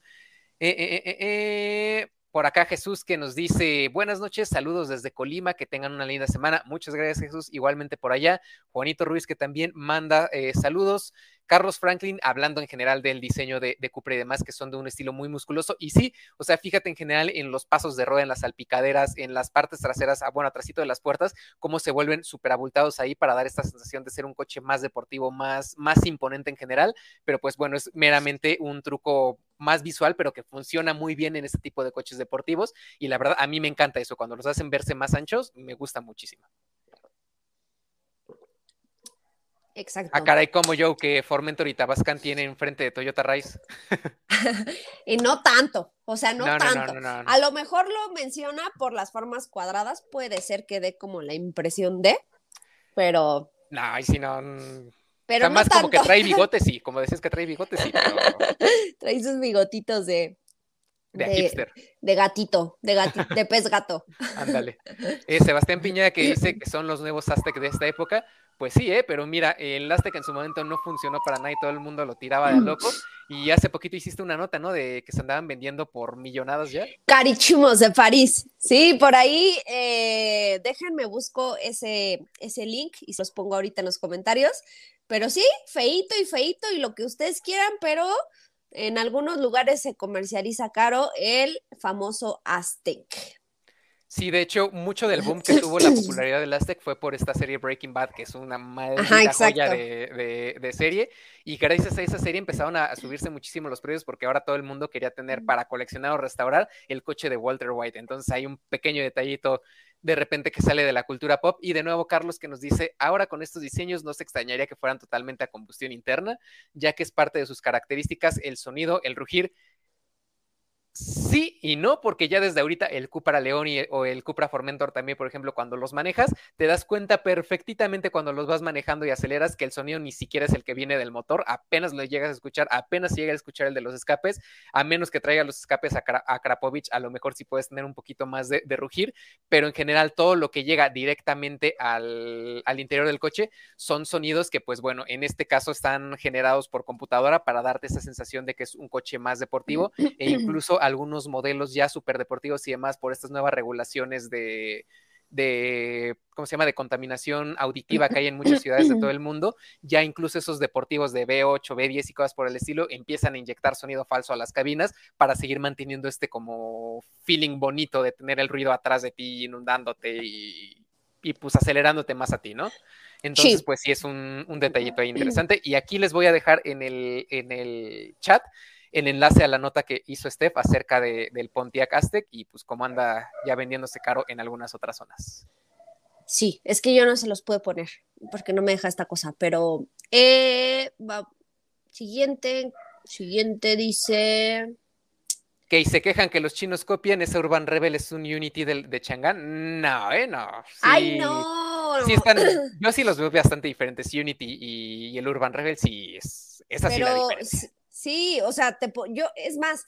Eh, eh, eh, eh por acá Jesús que nos dice buenas noches, saludos desde Colima, que tengan una linda semana. Muchas gracias Jesús, igualmente por allá. Juanito Ruiz que también manda eh, saludos. Carlos Franklin hablando en general del diseño de, de Cupra y demás, que son de un estilo muy musculoso. Y sí, o sea, fíjate en general en los pasos de rueda, en las salpicaderas, en las partes traseras, ah, bueno, atrásito de las puertas, cómo se vuelven súper abultados ahí para dar esta sensación de ser un coche más deportivo, más, más imponente en general. Pero pues bueno, es meramente un truco más visual, pero que funciona muy bien en este tipo de coches deportivos. Y la verdad, a mí me encanta eso. Cuando los hacen verse más anchos, me gusta muchísimo. Exacto. A ah, caray, como yo, que Formentor y Tabascan tienen enfrente de Toyota Rise. y no tanto, o sea, no, tanto. a lo mejor lo menciona por las formas cuadradas, puede ser que dé como la impresión de, pero. No, y si no. Mm, pero más como que trae bigotes, sí, como decías que trae bigotes, sí. trae sus bigotitos de, de, hipster. De gatito, de, de pez gato. Ándale. Eh, Sebastián Piña que dice que son los nuevos Aztec de esta época. Pues sí, ¿eh? pero mira, el Aztec en su momento no funcionó para nada y todo el mundo lo tiraba de loco. Y hace poquito hiciste una nota, ¿no? De que se andaban vendiendo por millonadas ya. Carichumos de París. Sí, por ahí, eh, déjenme busco ese, ese link y se los pongo ahorita en los comentarios. Pero sí, feito y feito y lo que ustedes quieran, pero en algunos lugares se comercializa caro el famoso Aztec. Sí, de hecho, mucho del boom que tuvo la popularidad del Aztec fue por esta serie Breaking Bad, que es una maldita joya de, serie. Y gracias a esa serie empezaron a, subirse muchísimo los precios porque ahora todo el mundo quería tener para coleccionar o restaurar el coche de Walter White. Entonces hay un pequeño detallito de repente que sale de la cultura pop. Y de nuevo, Carlos, que nos dice, ahora con estos diseños no se extrañaría que fueran totalmente a combustión interna, ya que es parte de sus características el sonido, el rugir Sí y no, porque ya desde ahorita el Cupra León o el Cupra Formentor también, por ejemplo, cuando los manejas, te das cuenta perfectamente cuando los vas manejando y aceleras que el sonido ni siquiera es el que viene del motor, apenas lo llegas a escuchar, apenas llega a escuchar el de los escapes, a menos que traiga los escapes a, Krapovich, a lo mejor sí puedes tener un poquito más de, rugir, pero en general todo lo que llega directamente al, al interior del coche son sonidos que, pues bueno, en este caso están generados por computadora para darte esa sensación de que es un coche más deportivo e incluso algunos modelos ya súper deportivos y demás por estas nuevas regulaciones de, de, ¿cómo se llama?, de contaminación auditiva que hay en muchas ciudades de todo el mundo, ya incluso esos deportivos de B8, B10 y cosas por el estilo empiezan a inyectar sonido falso a las cabinas para seguir manteniendo este como feeling bonito de tener el ruido atrás de ti inundándote y, y pues acelerándote más a ti, ¿no? Entonces, pues sí es un, un, detallito ahí interesante. Y aquí les voy a dejar en el, en el chat el enlace a la nota que hizo Steph acerca del Pontiac Aztec y pues cómo anda ya vendiéndose caro en algunas otras zonas. Sí, es que yo no se los puedo poner porque no me deja esta cosa, pero eh, siguiente, siguiente dice que se quejan que los chinos copian, ese Urban Rebel es un Unity de, de Chang'an. No, eh, no. ¡Ay, no! Sí están, yo sí los veo bastante diferentes. Unity y, el Urban Rebel sí es, es así la diferencia. Sí, o sea, te, yo, es más,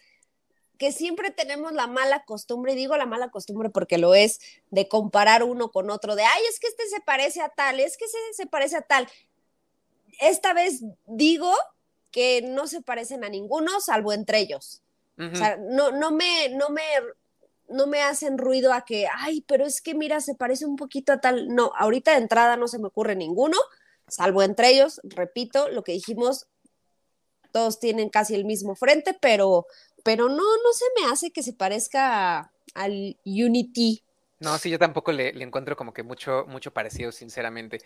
que siempre tenemos la mala costumbre, y digo la mala costumbre porque lo es, de comparar uno con otro, de, ay, es que este se parece a tal, es que ese se parece a tal. Esta vez digo que no se parecen a ninguno, salvo entre ellos. O sea, no, no, me, no, me, no me hacen ruido a que, ay, pero es que mira, se parece un poquito a tal. No, ahorita de entrada no se me ocurre ninguno, salvo entre ellos, repito, lo que dijimos, todos tienen casi el mismo frente, pero, pero no, no se me hace que se parezca al Unity. No, sí, yo tampoco le, encuentro como que mucho, mucho parecido, sinceramente.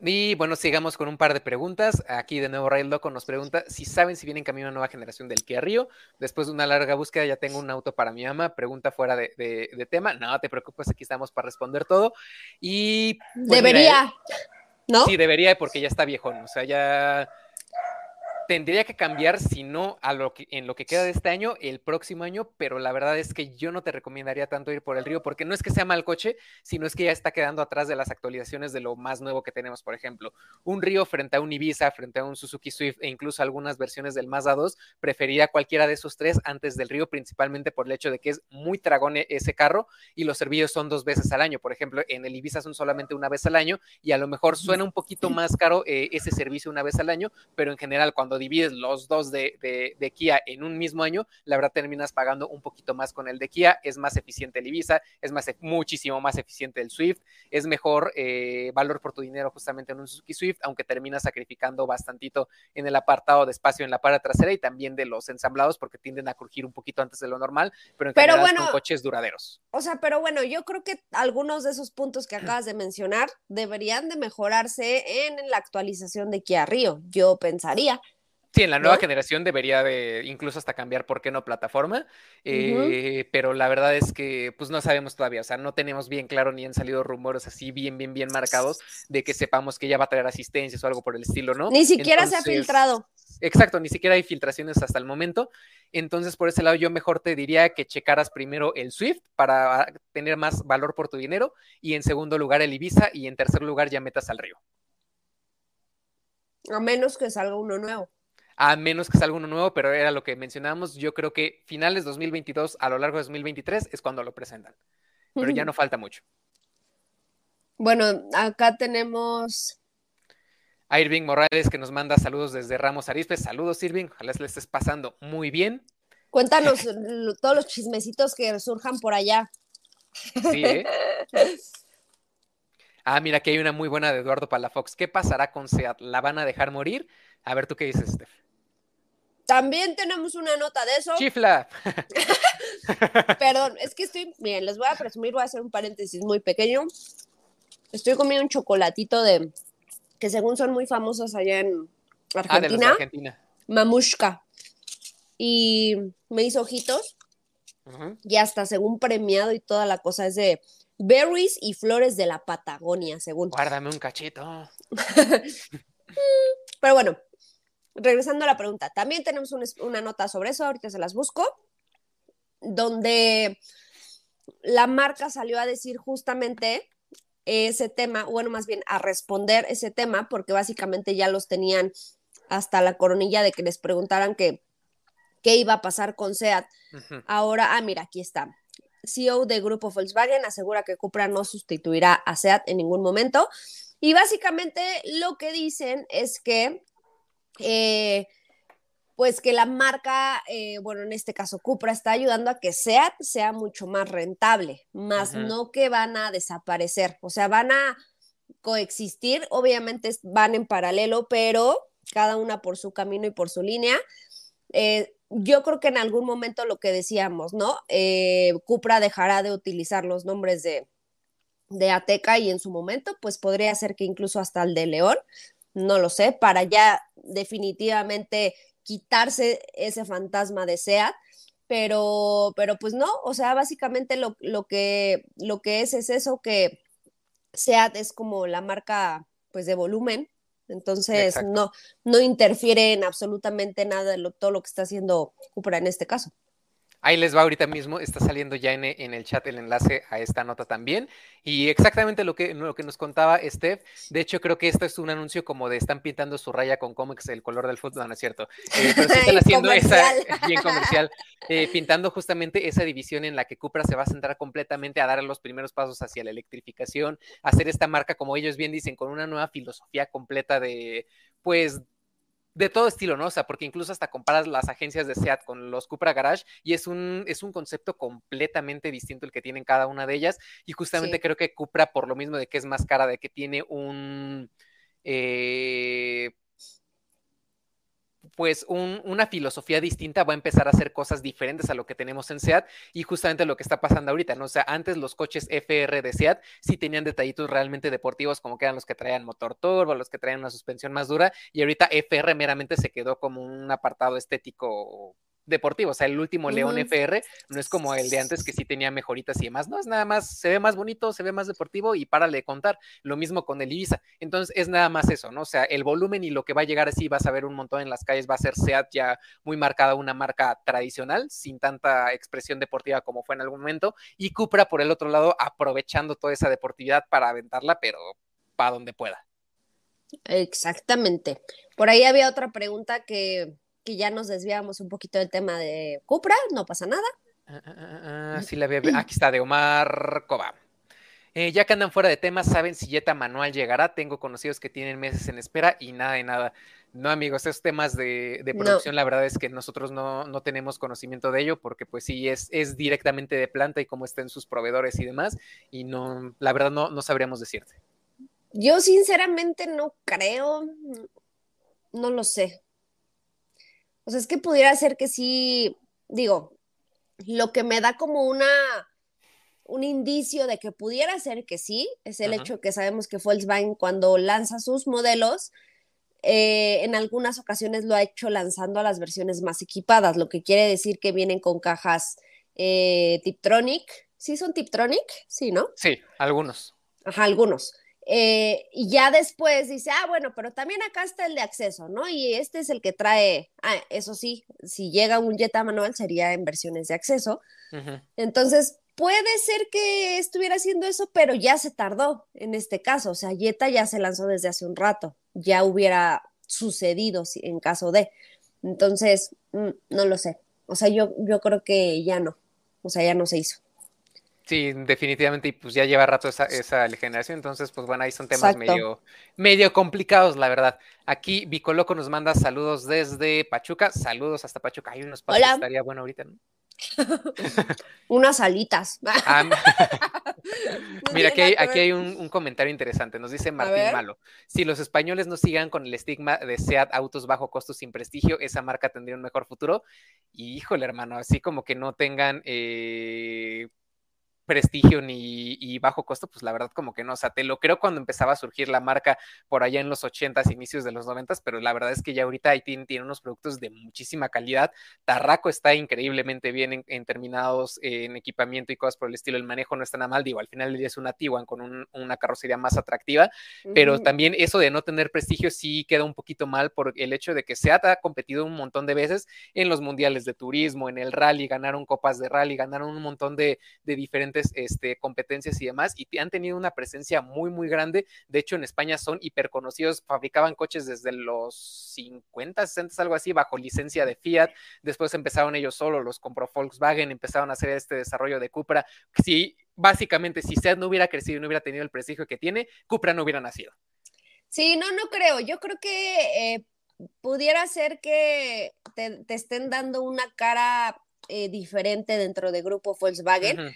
Y bueno, sigamos con un par de preguntas. Aquí de nuevo Rail Loco nos pregunta si saben si viene en camino una nueva generación del Kia Rio. Después de una larga búsqueda ya tengo un auto para mi ama. Pregunta fuera de, tema. No te preocupes, aquí estamos para responder todo. Y pues, debería, ¿no? Sí, debería porque ya está viejón. O sea, ya tendría que cambiar, si no a lo que, en lo que queda de este año, el próximo año, pero la verdad es que yo no te recomendaría tanto ir por el río, porque no es que sea mal coche, sino es que ya está quedando atrás de las actualizaciones de lo más nuevo que tenemos, por ejemplo, un río frente a un Ibiza, frente a un Suzuki Swift e incluso algunas versiones del Mazda 2, preferiría cualquiera de esos tres antes del río, principalmente por el hecho de que es muy tragón ese carro y los servicios son dos veces al año, por ejemplo, en el Ibiza son solamente una vez al año y a lo mejor suena un poquito más caro eh, ese servicio una vez al año, pero en general cuando divides los dos de, Kia en un mismo año, la verdad terminas pagando un poquito más con el de Kia, es más eficiente el Ibiza, es más, muchísimo más eficiente el Swift, es mejor eh, valor por tu dinero justamente en un Suzuki Swift, aunque terminas sacrificando bastantito en el apartado de espacio en la parte trasera y también de los ensamblados porque tienden a crujir un poquito antes de lo normal, pero en general son coches duraderos. O sea, pero bueno, yo creo que algunos de esos puntos que acabas de mencionar deberían de mejorarse en la actualización de Kia Río, yo pensaría. Sí, en la nueva generación debería de incluso hasta cambiar, ¿por qué no plataforma? Eh, pero la verdad es que pues no sabemos todavía, o sea, no tenemos bien claro ni han salido rumores así bien, bien, bien marcados de que sepamos que ya va a traer asistencias o algo por el estilo, ¿no? Ni siquiera se ha filtrado. Exacto, ni siquiera hay filtraciones hasta el momento. Entonces, por ese lado, yo mejor te diría que checaras primero el Swift para tener más valor por tu dinero y en segundo lugar el Ibiza y en tercer lugar ya metas al río. A menos que salga uno nuevo a menos que salga uno nuevo, pero era lo que mencionábamos. Yo creo que finales 2022 a lo largo de 2023 es cuando lo presentan, pero ya no falta mucho. Bueno, acá tenemos a Irving Morales que nos manda saludos desde Ramos Arispe. Saludos, Irving. Ojalá les estés pasando muy bien. Cuéntanos todos los chismecitos que surjan por allá. Sí, ¿eh? Ah, mira, aquí hay una muy buena de Eduardo Palafox. ¿Qué pasará con SEAT? ¿La van a dejar morir? A ver, ¿tú qué dices, Steph? También tenemos una nota de eso. Chifla. Perdón, es que estoy, miren, les voy a presumir, voy a hacer un paréntesis muy pequeño. Estoy comiendo un chocolatito de, que según son muy famosos allá en Argentina. Ah, de Argentina. Mamushka. Y me hizo ojitos. Y hasta según premiado y toda la cosa es de berries y flores de la Patagonia, según. Guárdame un cachito. Pero bueno, regresando a la pregunta, también tenemos una nota sobre eso, ahorita se las busco, donde la marca salió a decir justamente ese tema, bueno, más bien a responder ese tema, porque básicamente ya los tenían hasta la coronilla de que les preguntaran que, qué iba a pasar con SEAT. Ahora, ah, mira, aquí está. CEO de Grupo Volkswagen asegura que Cupra no sustituirá a SEAT en ningún momento. Y básicamente lo que dicen es que eh, pues que la marca, eh, bueno, en este caso Cupra, está ayudando a que SEAT sea mucho más rentable, más no que van a desaparecer, o sea, van a coexistir, obviamente van en paralelo, pero cada una por su camino y por su línea. Eh, yo creo que en algún momento lo que decíamos, ¿no? Eh, Cupra dejará de utilizar los nombres de, de Ateca y en su momento, pues podría ser que incluso hasta el de León, no lo sé, para ya definitivamente quitarse ese fantasma de SEAT, pero, pero pues no, o sea, básicamente lo, que, lo que es es eso que SEAT es como la marca pues de volumen, entonces no, no interfiere en absolutamente nada de todo lo que está haciendo Cupra en este caso. Ahí les va ahorita mismo, está saliendo ya en, el chat el enlace a esta nota también. Y exactamente lo que, lo que nos contaba Steph, de hecho creo que esto es un anuncio como de están pintando su raya con cómics el color del fútbol, no, es cierto. Eh, pero sí están haciendo esa, bien comercial, eh, pintando justamente esa división en la que Cupra se va a centrar completamente a dar los primeros pasos hacia la electrificación, hacer esta marca, como ellos bien dicen, con una nueva filosofía completa de, pues, de todo estilo, ¿no? O sea, porque incluso hasta comparas las agencias de SEAT con los Cupra Garage y es un, es un concepto completamente distinto el que tienen cada una de ellas. Y justamente creo que Cupra, por lo mismo de que es más cara, de que tiene un... Eh, pues una filosofía distinta va a empezar a hacer cosas diferentes a lo que tenemos en SEAT y justamente lo que está pasando ahorita, ¿no? O sea, antes los coches FR de SEAT sí tenían detallitos realmente deportivos como que eran los que traían motor turbo, los que traían una suspensión más dura y ahorita FR meramente se quedó como un apartado estético deportivo. O sea, el último León FR no es como el de antes que sí tenía mejoritas y demás. No, es nada más, se ve más bonito, se ve más deportivo y párale de contar. Lo mismo con el Ibiza. Entonces es nada más eso, ¿no? O sea, el volumen y lo que va a llegar así, vas a ver un montón en las calles, va a ser SEAT ya muy marcada, una marca tradicional, sin tanta expresión deportiva como fue en algún momento. Y Cupra, por el otro lado, aprovechando toda esa deportividad para aventarla, pero para donde pueda. Exactamente. Por ahí había otra pregunta que que ya nos desviamos un poquito del tema de Cupra, no pasa nada. Ah, ah, ah, sí, la Aquí está, de Omar Coba. Eh, ya que andan fuera de tema, ¿saben si Jetta Manual llegará? Tengo conocidos que tienen meses en espera y nada de nada. No, amigos, esos temas de, producción, la verdad es que nosotros no, no, tenemos conocimiento de ello, porque pues sí, es, es directamente de planta y cómo estén sus proveedores y demás, y no, la verdad no, no sabríamos decirte. Yo sinceramente no creo, no lo sé. O sea, es que pudiera ser que sí, digo, lo que me da como una un indicio de que pudiera ser que sí, es el hecho que sabemos que Volkswagen cuando lanza sus modelos, eh, en algunas ocasiones lo ha hecho lanzando a las versiones más equipadas, lo que quiere decir que vienen con cajas eh, Tiptronic. ¿Sí son Tiptronic? Sí, ¿no? Sí, algunos. Ajá, algunos. Eh, y ya después dice, ah, bueno, pero también acá está el de acceso, ¿no? Y este es el que trae, ah, eso sí, si llega un Jetta manual sería en versiones de acceso. Entonces, puede ser que estuviera haciendo eso, pero ya se tardó en este caso, o sea, Jetta ya se lanzó desde hace un rato, ya hubiera sucedido en caso de. Entonces, mm, no lo sé. O sea, yo, yo creo que ya no, o sea, ya no se hizo. Sí, definitivamente, y pues ya lleva rato esa, esa generación, entonces, pues bueno, ahí son temas medio, medio complicados, la verdad. Aquí Vicoloco nos manda saludos desde Pachuca, saludos hasta Pachuca. Hay unos pasos estaría bueno ahorita, ¿no? Unas alitas. Ah, Mira, aquí hay, aquí hay un, comentario interesante. Nos dice Martín Malo. Si los españoles no sigan con el estigma de SEAT autos bajo costo sin prestigio, esa marca tendría un mejor futuro. Y híjole, hermano, así como que no tengan eh, prestigio ni y bajo costo, pues la verdad como que no, o sea, te lo creo cuando empezaba a surgir la marca por allá en los 80s, inicios de los 90s, pero la verdad es que ya ahorita tiene, tiene unos productos de muchísima calidad. Tarraco está increíblemente bien en, terminados en equipamiento y cosas por el estilo, el manejo no está nada mal, digo, al final del día es una Tiguan con una carrocería más atractiva, pero también eso de no tener prestigio sí queda un poquito mal por el hecho de que Seat ha competido un montón de veces en los mundiales de turismo, en el rally, ganaron copas de rally, ganaron un montón de, de diferentes este, competencias y demás, y han tenido una presencia muy, muy grande. De hecho, en España son hiperconocidos, fabricaban coches desde los 50, 60, algo así, bajo licencia de Fiat. Después empezaron ellos solo, los compró Volkswagen, empezaron a hacer este desarrollo de Cupra. Sí, básicamente, si Seat no hubiera crecido y no hubiera tenido el prestigio que tiene, Cupra no hubiera nacido. Sí, no, no creo. Yo creo que eh, pudiera ser que te, estén dando una cara eh, diferente dentro del grupo Volkswagen.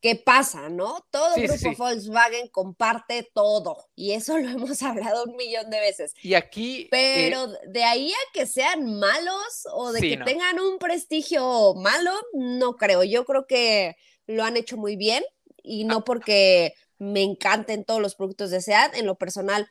¿Qué pasa, no? Todo el grupo Volkswagen comparte todo y eso lo hemos hablado un millón de veces. Y aquí... Eh, Pero de ahí a que sean malos o de que tengan un prestigio malo, no creo. Yo creo que lo han hecho muy bien y no ah. porque me encanten todos los productos de SEAT, en lo personal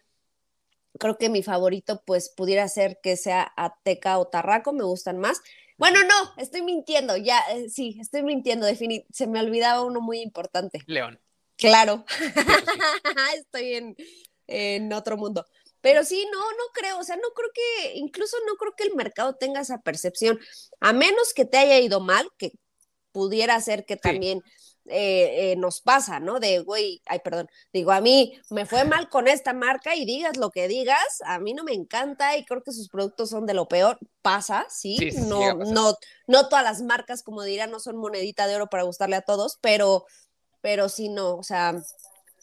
creo que mi favorito pues pudiera ser que sea Ateca o Tarraco, me gustan más. Bueno, no, estoy mintiendo, ya, eh, sí, estoy mintiendo, se me olvidaba uno muy importante. León. Claro, estoy en, otro mundo. Pero sí, no, no creo, o sea, no creo que, incluso no creo que el mercado tenga esa percepción, a menos que te haya ido mal, que pudiera ser que también eh, eh, nos pasa, ¿no? De, güey, ay, perdón, digo, a mí me fue mal con esta marca y digas lo que digas, a mí no me encanta y creo que sus productos son de lo peor, pasa, sí, no, no, no todas las marcas, como dirán, no son monedita de oro para gustarle a todos, pero, pero sí, no, o sea,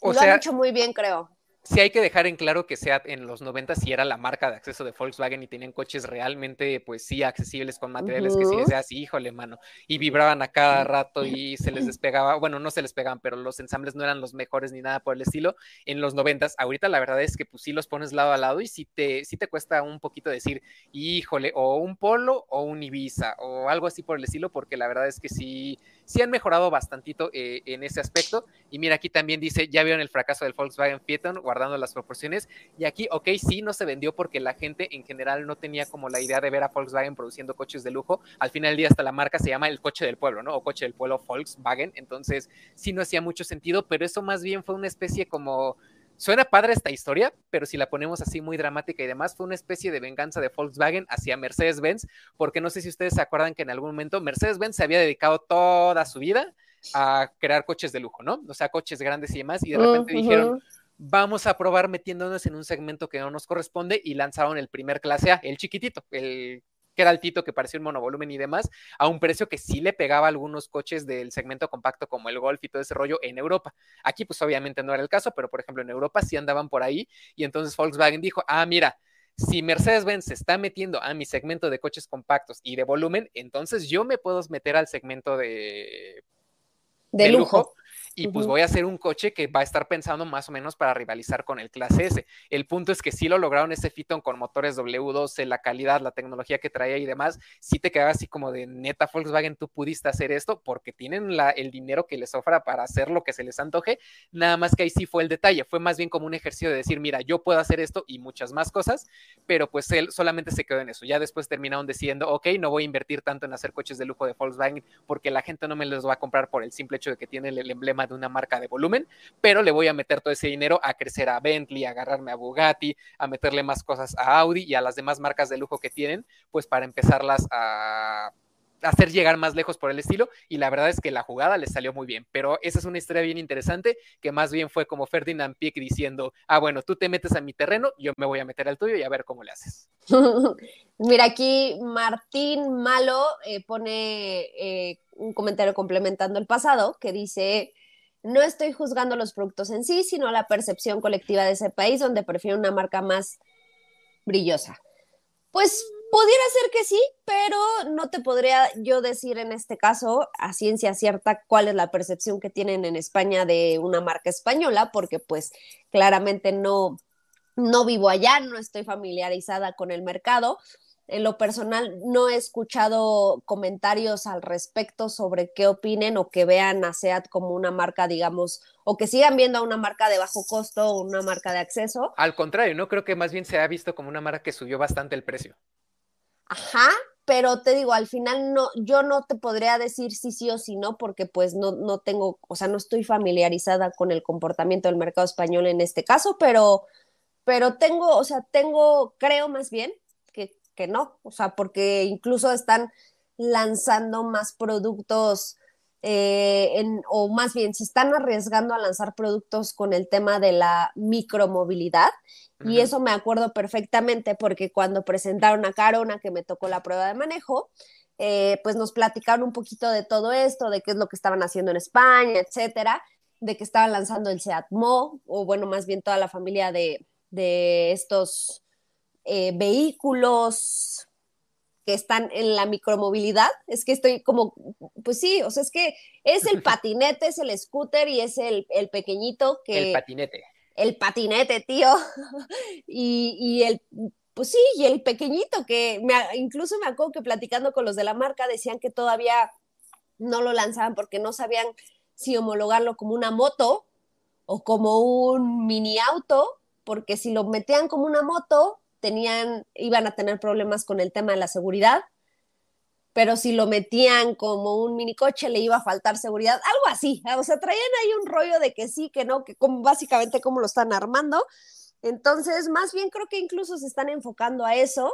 lo han hecho muy bien, creo sí hay que dejar en claro que SEAT en los 90 sí era la marca de acceso de Volkswagen y tenían coches realmente, pues sí, accesibles con materiales que sí decías, híjole, mano, y vibraban a cada rato y se les despegaba, bueno, no se les pegaban, pero los ensambles no eran los mejores ni nada por el estilo en los 90 Ahorita la verdad es que pues sí los pones lado a lado y sí te, sí te cuesta un poquito decir, híjole, o un Polo o un Ibiza o algo así por el estilo, porque la verdad es que sí sí han mejorado bastantito eh, en ese aspecto. Y mira, aquí también dice, ya vieron el fracaso del Volkswagen Phaeton, guardando las proporciones. Y aquí, ok, sí, no se vendió porque la gente en general no tenía como la idea de ver a Volkswagen produciendo coches de lujo. Al final del día hasta la marca se llama el coche del pueblo, ¿no? O coche del pueblo Volkswagen. Entonces, sí no hacía mucho sentido, pero eso más bien fue una especie como Suena padre esta historia, pero si la ponemos así muy dramática y demás, fue una especie de venganza de Volkswagen hacia Mercedes-Benz, porque no sé si ustedes se acuerdan que en algún momento Mercedes-Benz se había dedicado toda su vida a crear coches de lujo, ¿no? O sea, coches grandes y demás, y de repente dijeron, vamos a probar metiéndonos en un segmento que no nos corresponde y lanzaron el primer clase A, el chiquitito, el que era altito, que parecía un monovolumen y demás, a un precio que sí le pegaba a algunos coches del segmento compacto como el Golf y todo ese rollo en Europa. Aquí pues obviamente no era el caso, pero por ejemplo en Europa sí andaban por ahí y entonces Volkswagen dijo, ah, mira, si Mercedes-Benz se está metiendo a mi segmento de coches compactos y de volumen, entonces yo me puedo meter al segmento de, de, lujo y pues voy a hacer un coche que va a estar pensando más o menos para rivalizar con el clase S. El punto es que sí lo lograron ese Fiton con motores W12, la calidad, la tecnología que traía y demás, sí te quedaba así como de neta Volkswagen, tú pudiste hacer esto porque tienen la, el dinero que les ofra para hacer lo que se les antoje, nada más que ahí sí fue el detalle, fue más bien como un ejercicio de decir, mira, yo puedo hacer esto y muchas más cosas, pero pues él solamente se quedó en eso. Ya después terminaron diciendo, ok, no voy a invertir tanto en hacer coches de lujo de Volkswagen porque la gente no me los va a comprar por el simple hecho de que tiene el emblema de una marca de volumen, pero le voy a meter todo ese dinero a crecer a Bentley, a agarrarme a Bugatti, a meterle más cosas a Audi y a las demás marcas de lujo que tienen, pues para empezarlas a hacer llegar más lejos por el estilo y la verdad es que la jugada le salió muy bien, pero esa es una historia bien interesante que más bien fue como Ferdinand Pieck diciendo, ah bueno, tú te metes a mi terreno, yo me voy a meter al tuyo y a ver cómo le haces. Mira, aquí Martín Malo eh, pone eh, un comentario complementando el pasado que dice, no estoy juzgando los productos en sí, sino la percepción colectiva de ese país donde prefiero una marca más brillosa. Pues Pudiera ser que sí, pero no te podría yo decir en este caso a ciencia cierta cuál es la percepción que tienen en España de una marca española, porque pues claramente no, no vivo allá, no estoy familiarizada con el mercado. En lo personal, no he escuchado comentarios al respecto sobre qué opinen o que vean a SEAT como una marca, digamos, o que sigan viendo a una marca de bajo costo o una marca de acceso. Al contrario, no creo que más bien se ha visto como una marca que subió bastante el precio. Ajá, pero te digo, al final no, yo no te podría decir sí, sí o sí no, porque pues no, no tengo, o sea, no estoy familiarizada con el comportamiento del mercado español en este caso, pero, pero tengo, o sea, tengo, creo más bien que, no, o sea, porque incluso están lanzando más productos eh, o más bien se están arriesgando a lanzar productos con el tema de la micromovilidad. Y eso me acuerdo perfectamente porque cuando presentaron a Carona, que me tocó la prueba de manejo, eh, pues nos platicaron un poquito de todo esto, de qué es lo que estaban haciendo en España, etcétera, de que estaban lanzando el Seat Mo, o bueno, más bien toda la familia de, estos eh, vehículos que están en la micromovilidad, es que estoy como, pues sí, o sea, es que es el patinete, es el scooter y es el, pequeñito que... El patinete. El patinete, tío. y, el, pues sí, y el pequeñito que me, incluso me acuerdo que platicando con los de la marca decían que todavía no lo lanzaban porque no sabían si homologarlo como una moto o como un mini auto, porque si lo metían como una moto, tenían, iban a tener problemas con el tema de la seguridad, pero si lo metían como un minicoche le iba a faltar seguridad, algo así, o sea, traían ahí un rollo de que sí, que no, que básicamente cómo lo están armando. Entonces, más bien creo que incluso se están enfocando a eso.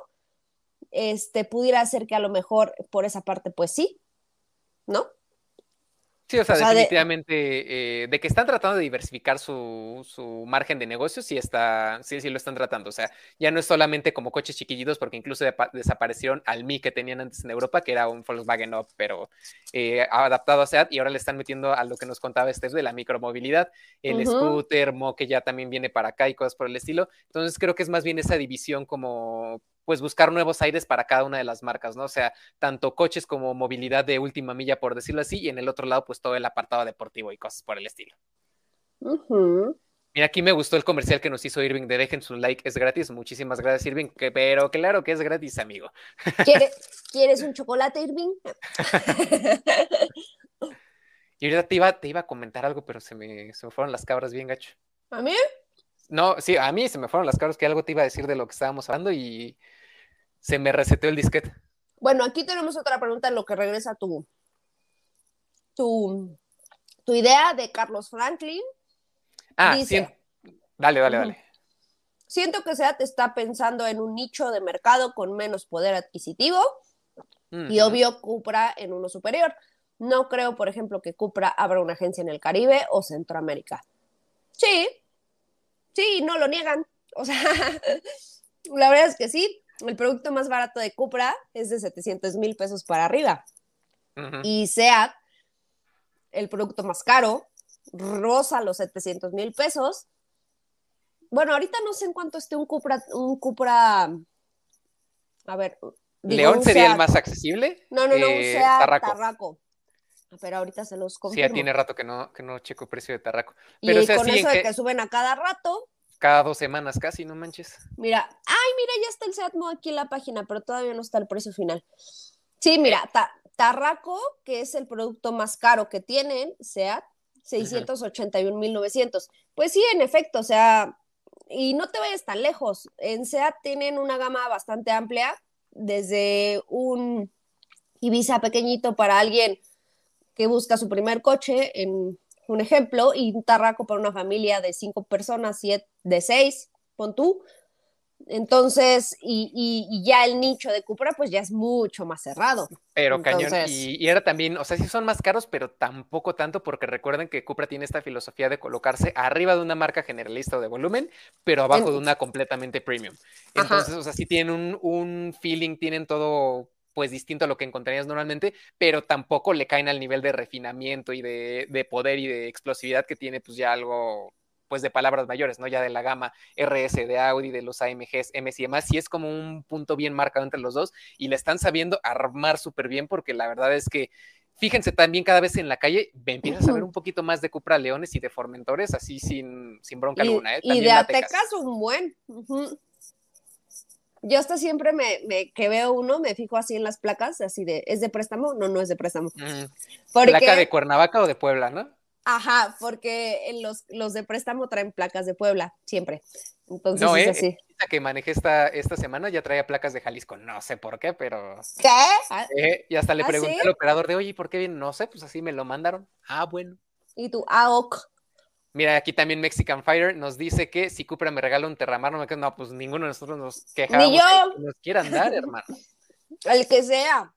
Este, pudiera ser que a lo mejor por esa parte, pues sí, ¿no? Sí, o sea, definitivamente, eh, de... que están tratando de diversificar su, su, margen de negocio, sí, está, sí, sí lo están tratando. O sea, ya no es solamente como coches chiquillitos, porque incluso desaparecieron al Mi que tenían antes en Europa, que era un Volkswagen Up, pero eh, adaptado a SEAT, y ahora le están metiendo a lo que nos contaba este de la micromovilidad, el scooter, Mo, que ya también viene para acá y cosas por el estilo. Entonces creo que es más bien esa división como pues buscar nuevos aires para cada una de las marcas, ¿no? O sea, tanto coches como movilidad de última milla, por decirlo así, y en el otro lado, pues todo el apartado deportivo y cosas por el estilo. Mira, aquí me gustó el comercial que nos hizo Irving de dejen su like, es gratis. Muchísimas gracias, Irving. pero claro que es gratis, amigo. ¿Quieres, un chocolate, Irving? y ahorita te iba, te iba a comentar algo, pero se me, se me fueron las cabras bien gacho. ¿A mí? No, sí, a mí se me fueron las cabras que algo te iba a decir de lo que estábamos hablando y se me reseteó el disquete. Bueno, aquí tenemos otra pregunta en lo que regresa tu, tu, tu idea de Carlos Franklin. Ah, sí. Dale, dale, dale. Siento que SEAT está pensando en un nicho de mercado con menos poder adquisitivo y obvio Cupra en uno superior. No creo, por ejemplo, que Cupra abra una agencia en el Caribe o Centroamérica. Sí, Sí, no lo niegan. O sea, la verdad es que sí. El producto más barato de Cupra es de 700 mil pesos para arriba. Y SEAT, el producto más caro, rosa los 700 mil pesos. Bueno, ahorita no sé en cuánto esté un Cupra, un Cupra, a ver. ¿León sería el más accesible? No, no, no, un eh, Seat Tarraco. Pero ahorita se los confirmo. Sí, ya tiene rato que no, que no checo precio de Tarraco. Pero, y con eso de que... suben a cada rato. Cada dos semanas casi, no manches. Mira, ay, mira, ya está el Seatmo aquí en la página, pero todavía no está el precio final. Sí, mira, Tarraco, que es el producto más caro que tienen, SEAT, 681.900. Pues sí, en efecto, o sea, y no te vayas tan lejos. En SEAT tienen una gama bastante amplia, desde un Ibiza pequeñito para alguien que busca su primer coche, en un ejemplo, y un tarraco para una familia de cinco personas, siete, de seis, pon tú. Entonces, y, ya el nicho de Cupra, pues ya es mucho más cerrado. Pero cañón, y, era también, o sea, sí son más caros, pero tampoco tanto, porque recuerden que Cupra tiene esta filosofía de colocarse arriba de una marca generalista o de volumen, pero abajo de una completamente premium. Entonces, o sea, sí tienen un, un feeling, tienen todo pues distinto a lo que encontrarías normalmente, pero tampoco le caen al nivel de refinamiento y de, poder y de explosividad que tiene pues ya algo pues de palabras mayores, ¿no? Ya de la gama RS de Audi, de los AMGs, MS y demás, sí es como un punto bien marcado entre los dos y le están sabiendo armar súper bien porque la verdad es que fíjense también cada vez en la calle empiezas a ver un poquito más de Cupra Leones y de Formentores así sin, sin bronca alguna. ¿eh? y de Atecas un buen. Yo hasta siempre me, que veo uno, me fijo así en las placas, así de, ¿es de préstamo? No, no es de préstamo. ¿Placa de Cuernavaca o de Puebla, no? Ajá, porque los, los de préstamo traen placas de Puebla, siempre. Entonces no, es eh, así. que manejé esta, esta semana ya traía placas de Jalisco, no sé por qué, pero... ¿Qué? Eh, y hasta le ¿Ah, pregunté sí? al operador de, oye, ¿por qué bien? No sé, pues así me lo mandaron. Ah, bueno. Y tu AOC. Mira, aquí también Mexican Fighter nos dice que si Cupra me regala un Terramar, no me quedo, no, pues ninguno de nosotros nos quejamos Ni yo. que nos quieran dar, hermano. El que sea.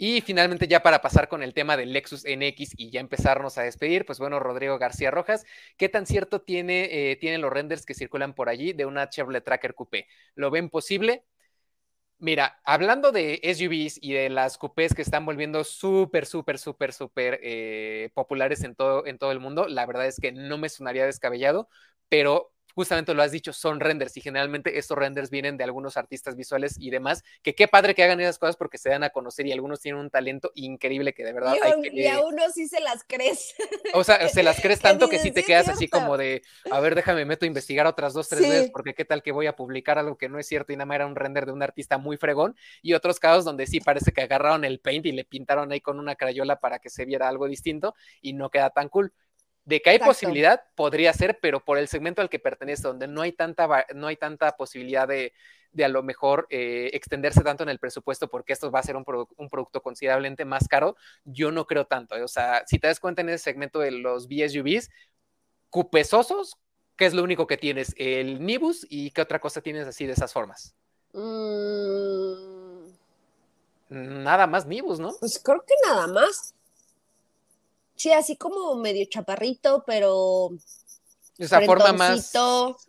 Y finalmente, ya para pasar con el tema del Lexus NX y ya empezarnos a despedir, pues bueno, Rodrigo García Rojas, ¿qué tan cierto tiene, eh, tienen los renders que circulan por allí de una Chevrolet Tracker Coupé? ¿Lo ven posible? Mira, hablando de SUVs y de las coupés que están volviendo súper, súper, súper, súper eh, populares en todo, en todo el mundo, la verdad es que no me sonaría descabellado, pero justamente lo has dicho, son renders y generalmente estos renders vienen de algunos artistas visuales y demás, que qué padre que hagan esas cosas porque se dan a conocer y algunos tienen un talento increíble que de verdad Y, hay a- que... y a uno sí se las crees. O sea, se las crees Que tanto que dices, sí te "Sí es quedas así cierto". como de, a ver, déjame meto a investigar otras dos, tres Sí. veces, porque qué tal que voy a publicar algo que no es cierto y nada más era un render de un artista muy fregón, y otros casos donde sí parece que agarraron el paint y le pintaron ahí con una crayola para que se viera algo distinto y no queda tan cool. De que hay Exacto. posibilidad, podría ser, pero por el segmento al que pertenece, donde no hay tanta, no hay tanta posibilidad de, de a lo mejor eh, extenderse tanto en el presupuesto, porque esto va a ser un, produ- un producto considerablemente más caro, yo no creo tanto. eh. O sea, si te das cuenta en ese segmento de los BSUVs, cupesosos, ¿qué es lo único que tienes? El Nibus y qué otra cosa tienes así de esas formas. Mm, Nada más Nibus, ¿no? pues creo que nada más. Sí, así como medio chaparrito, pero. O sea, forma más,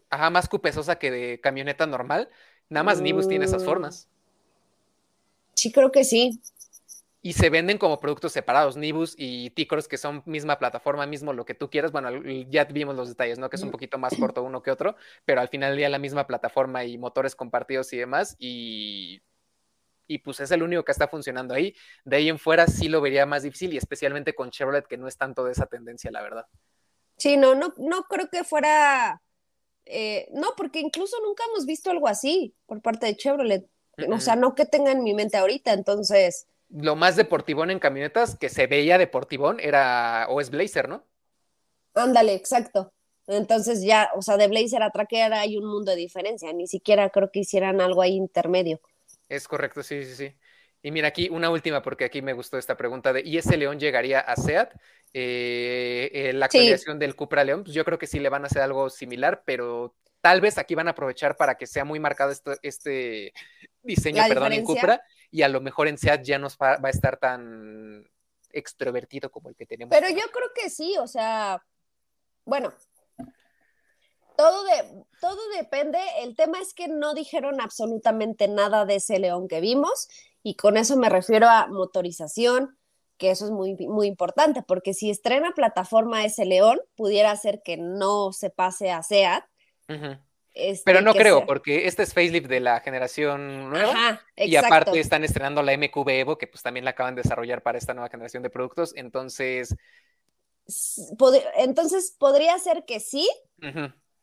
ajá, más cupesosa que de camioneta normal. Nada más Nibus tiene esas Mm. formas. Sí, creo que sí. Y se venden como productos separados, Nibus y T-Cross, que son misma plataforma, mismo lo que tú quieras. Bueno, ya vimos los detalles, ¿no? Que es un poquito más corto uno que otro, pero al final del día la misma plataforma y motores compartidos y demás. Y, y pues es el único que está funcionando ahí. De ahí en fuera sí lo vería más difícil y especialmente con Chevrolet, que no es tanto de esa tendencia, la verdad. Sí, no, no, no creo que fuera. eh, no, porque incluso nunca hemos visto algo así por parte de Chevrolet. O sea, no que tenga en mi mente ahorita, entonces. Lo más deportivón en camionetas que se veía deportivón era OS Blazer, ¿no? Ándale, exacto. Entonces ya, o sea, de Blazer a Tracker hay un mundo de diferencia. Ni siquiera creo que hicieran algo ahí intermedio. Es correcto, sí, sí, sí. Y mira aquí una última, porque aquí me gustó esta pregunta de ¿y ese León llegaría a SEAT? Eh, eh, la Sí. actualización del Cupra León, pues yo creo que sí le van a hacer algo similar, pero tal vez aquí van a aprovechar para que sea muy marcado este diseño, La perdón, en. Cupra, y a lo mejor en SEAT ya no va, va a estar tan extrovertido como el que tenemos. Pero yo creo que sí, o sea, bueno, todo, de, todo depende. El tema es que no dijeron absolutamente nada de ese león que vimos y con eso me refiero a motorización, que eso es muy, muy importante, porque si estrena plataforma ese león, pudiera ser que no se pase a SEAT. Este, Pero no creo, sea- porque este es facelift de la generación nueva. Ajá, Y aparte están estrenando la MQB Evo, que pues también la acaban de desarrollar para esta nueva generación de productos. Entonces, pod- Entonces podría ser que sí,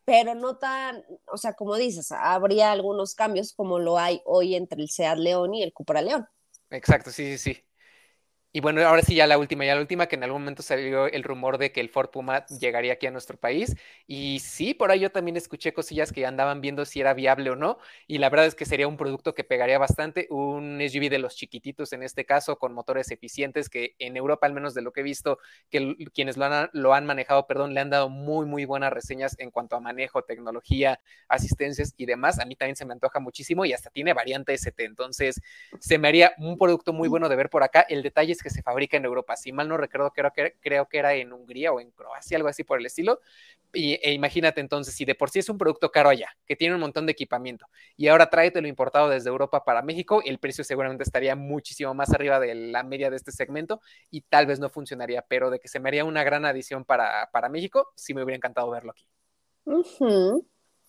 pero no tan, o sea, como dices, habría algunos cambios como lo hay hoy entre el Seat León y el Cupra León. exacto, sí, sí, sí. Y bueno, ahora sí, ya la última, ya la última, que en algún momento salió el rumor de que el Ford Puma llegaría aquí a nuestro país. Y sí, por ahí yo también escuché cosillas que andaban viendo si era viable o no. Y la verdad es que sería un producto que pegaría bastante. Un SUV de los chiquititos en este caso, con motores eficientes, que en Europa, al menos de lo que he visto, que quienes lo han, lo han manejado, perdón, le han dado muy, muy buenas reseñas en cuanto a manejo, tecnología, asistencias y demás. A mí también se me antoja muchísimo y hasta tiene variante ST. Entonces, se me haría un producto muy bueno de ver por acá. El detalle que se fabrica en Europa. Si mal no recuerdo, creo que, era en Hungría o en Croacia, algo así por el estilo. Y, e imagínate entonces, si de por sí es un producto caro allá, que tiene un montón de equipamiento, y ahora tráete lo importado desde Europa para México, el precio seguramente estaría muchísimo más arriba de la media de este segmento y tal vez no funcionaría, pero de que se me haría una gran adición para, para México, sí me hubiera encantado verlo aquí.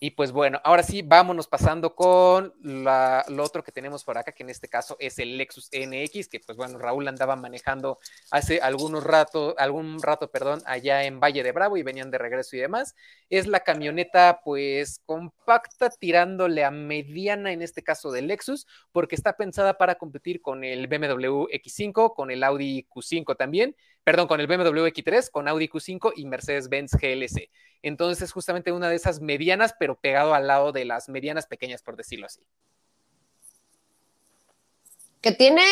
Y pues bueno, ahora sí, vámonos pasando con lo otro que tenemos por acá, que en este caso es el Lexus NX, que pues bueno, Raúl andaba manejando hace algunos rato, algún rato, perdón, allá en Valle de Bravo y venían de regreso y demás. Es la camioneta pues compacta tirándole a mediana en este caso del Lexus, porque está pensada para competir con el BMW X5, con el Audi Q5 también, perdón, con el BMW X3, con Audi Q5 y Mercedes-Benz GLC. Entonces, es justamente una de esas medianas, pero pegado al lado de las medianas pequeñas, por decirlo así. Que tiene.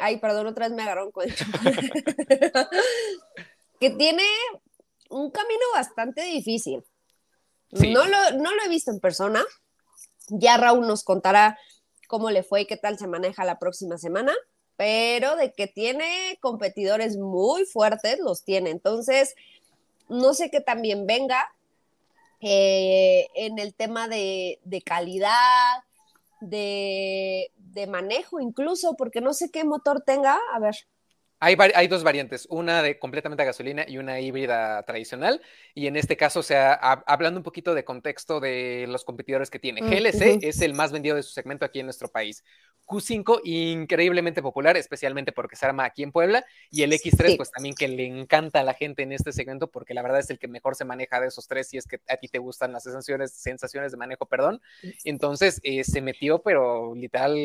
Ay, perdón, otra vez me agarró un que tiene un camino bastante difícil. No, lo, no lo he visto en persona. Ya Raúl nos contará cómo le fue y qué tal se maneja la próxima semana, pero de que tiene competidores muy fuertes, los tiene. Entonces, no sé qué también venga eh, en el tema de, calidad, de, de, manejo incluso, porque no sé qué motor tenga. A ver. Hay, dos variantes, una de completamente a gasolina y una híbrida tradicional. Y en este caso, o sea, hablando un poquito de contexto de los competidores que tiene, GLC es el más vendido de su segmento aquí en nuestro país. Q5 increíblemente popular, especialmente porque se arma aquí en Puebla. Y el X3, pues también que le encanta a la gente en este segmento porque la verdad es el que mejor se maneja de esos tres si es que a ti te gustan las sensaciones, sensaciones de manejo, perdón. Entonces eh, se metió, pero literal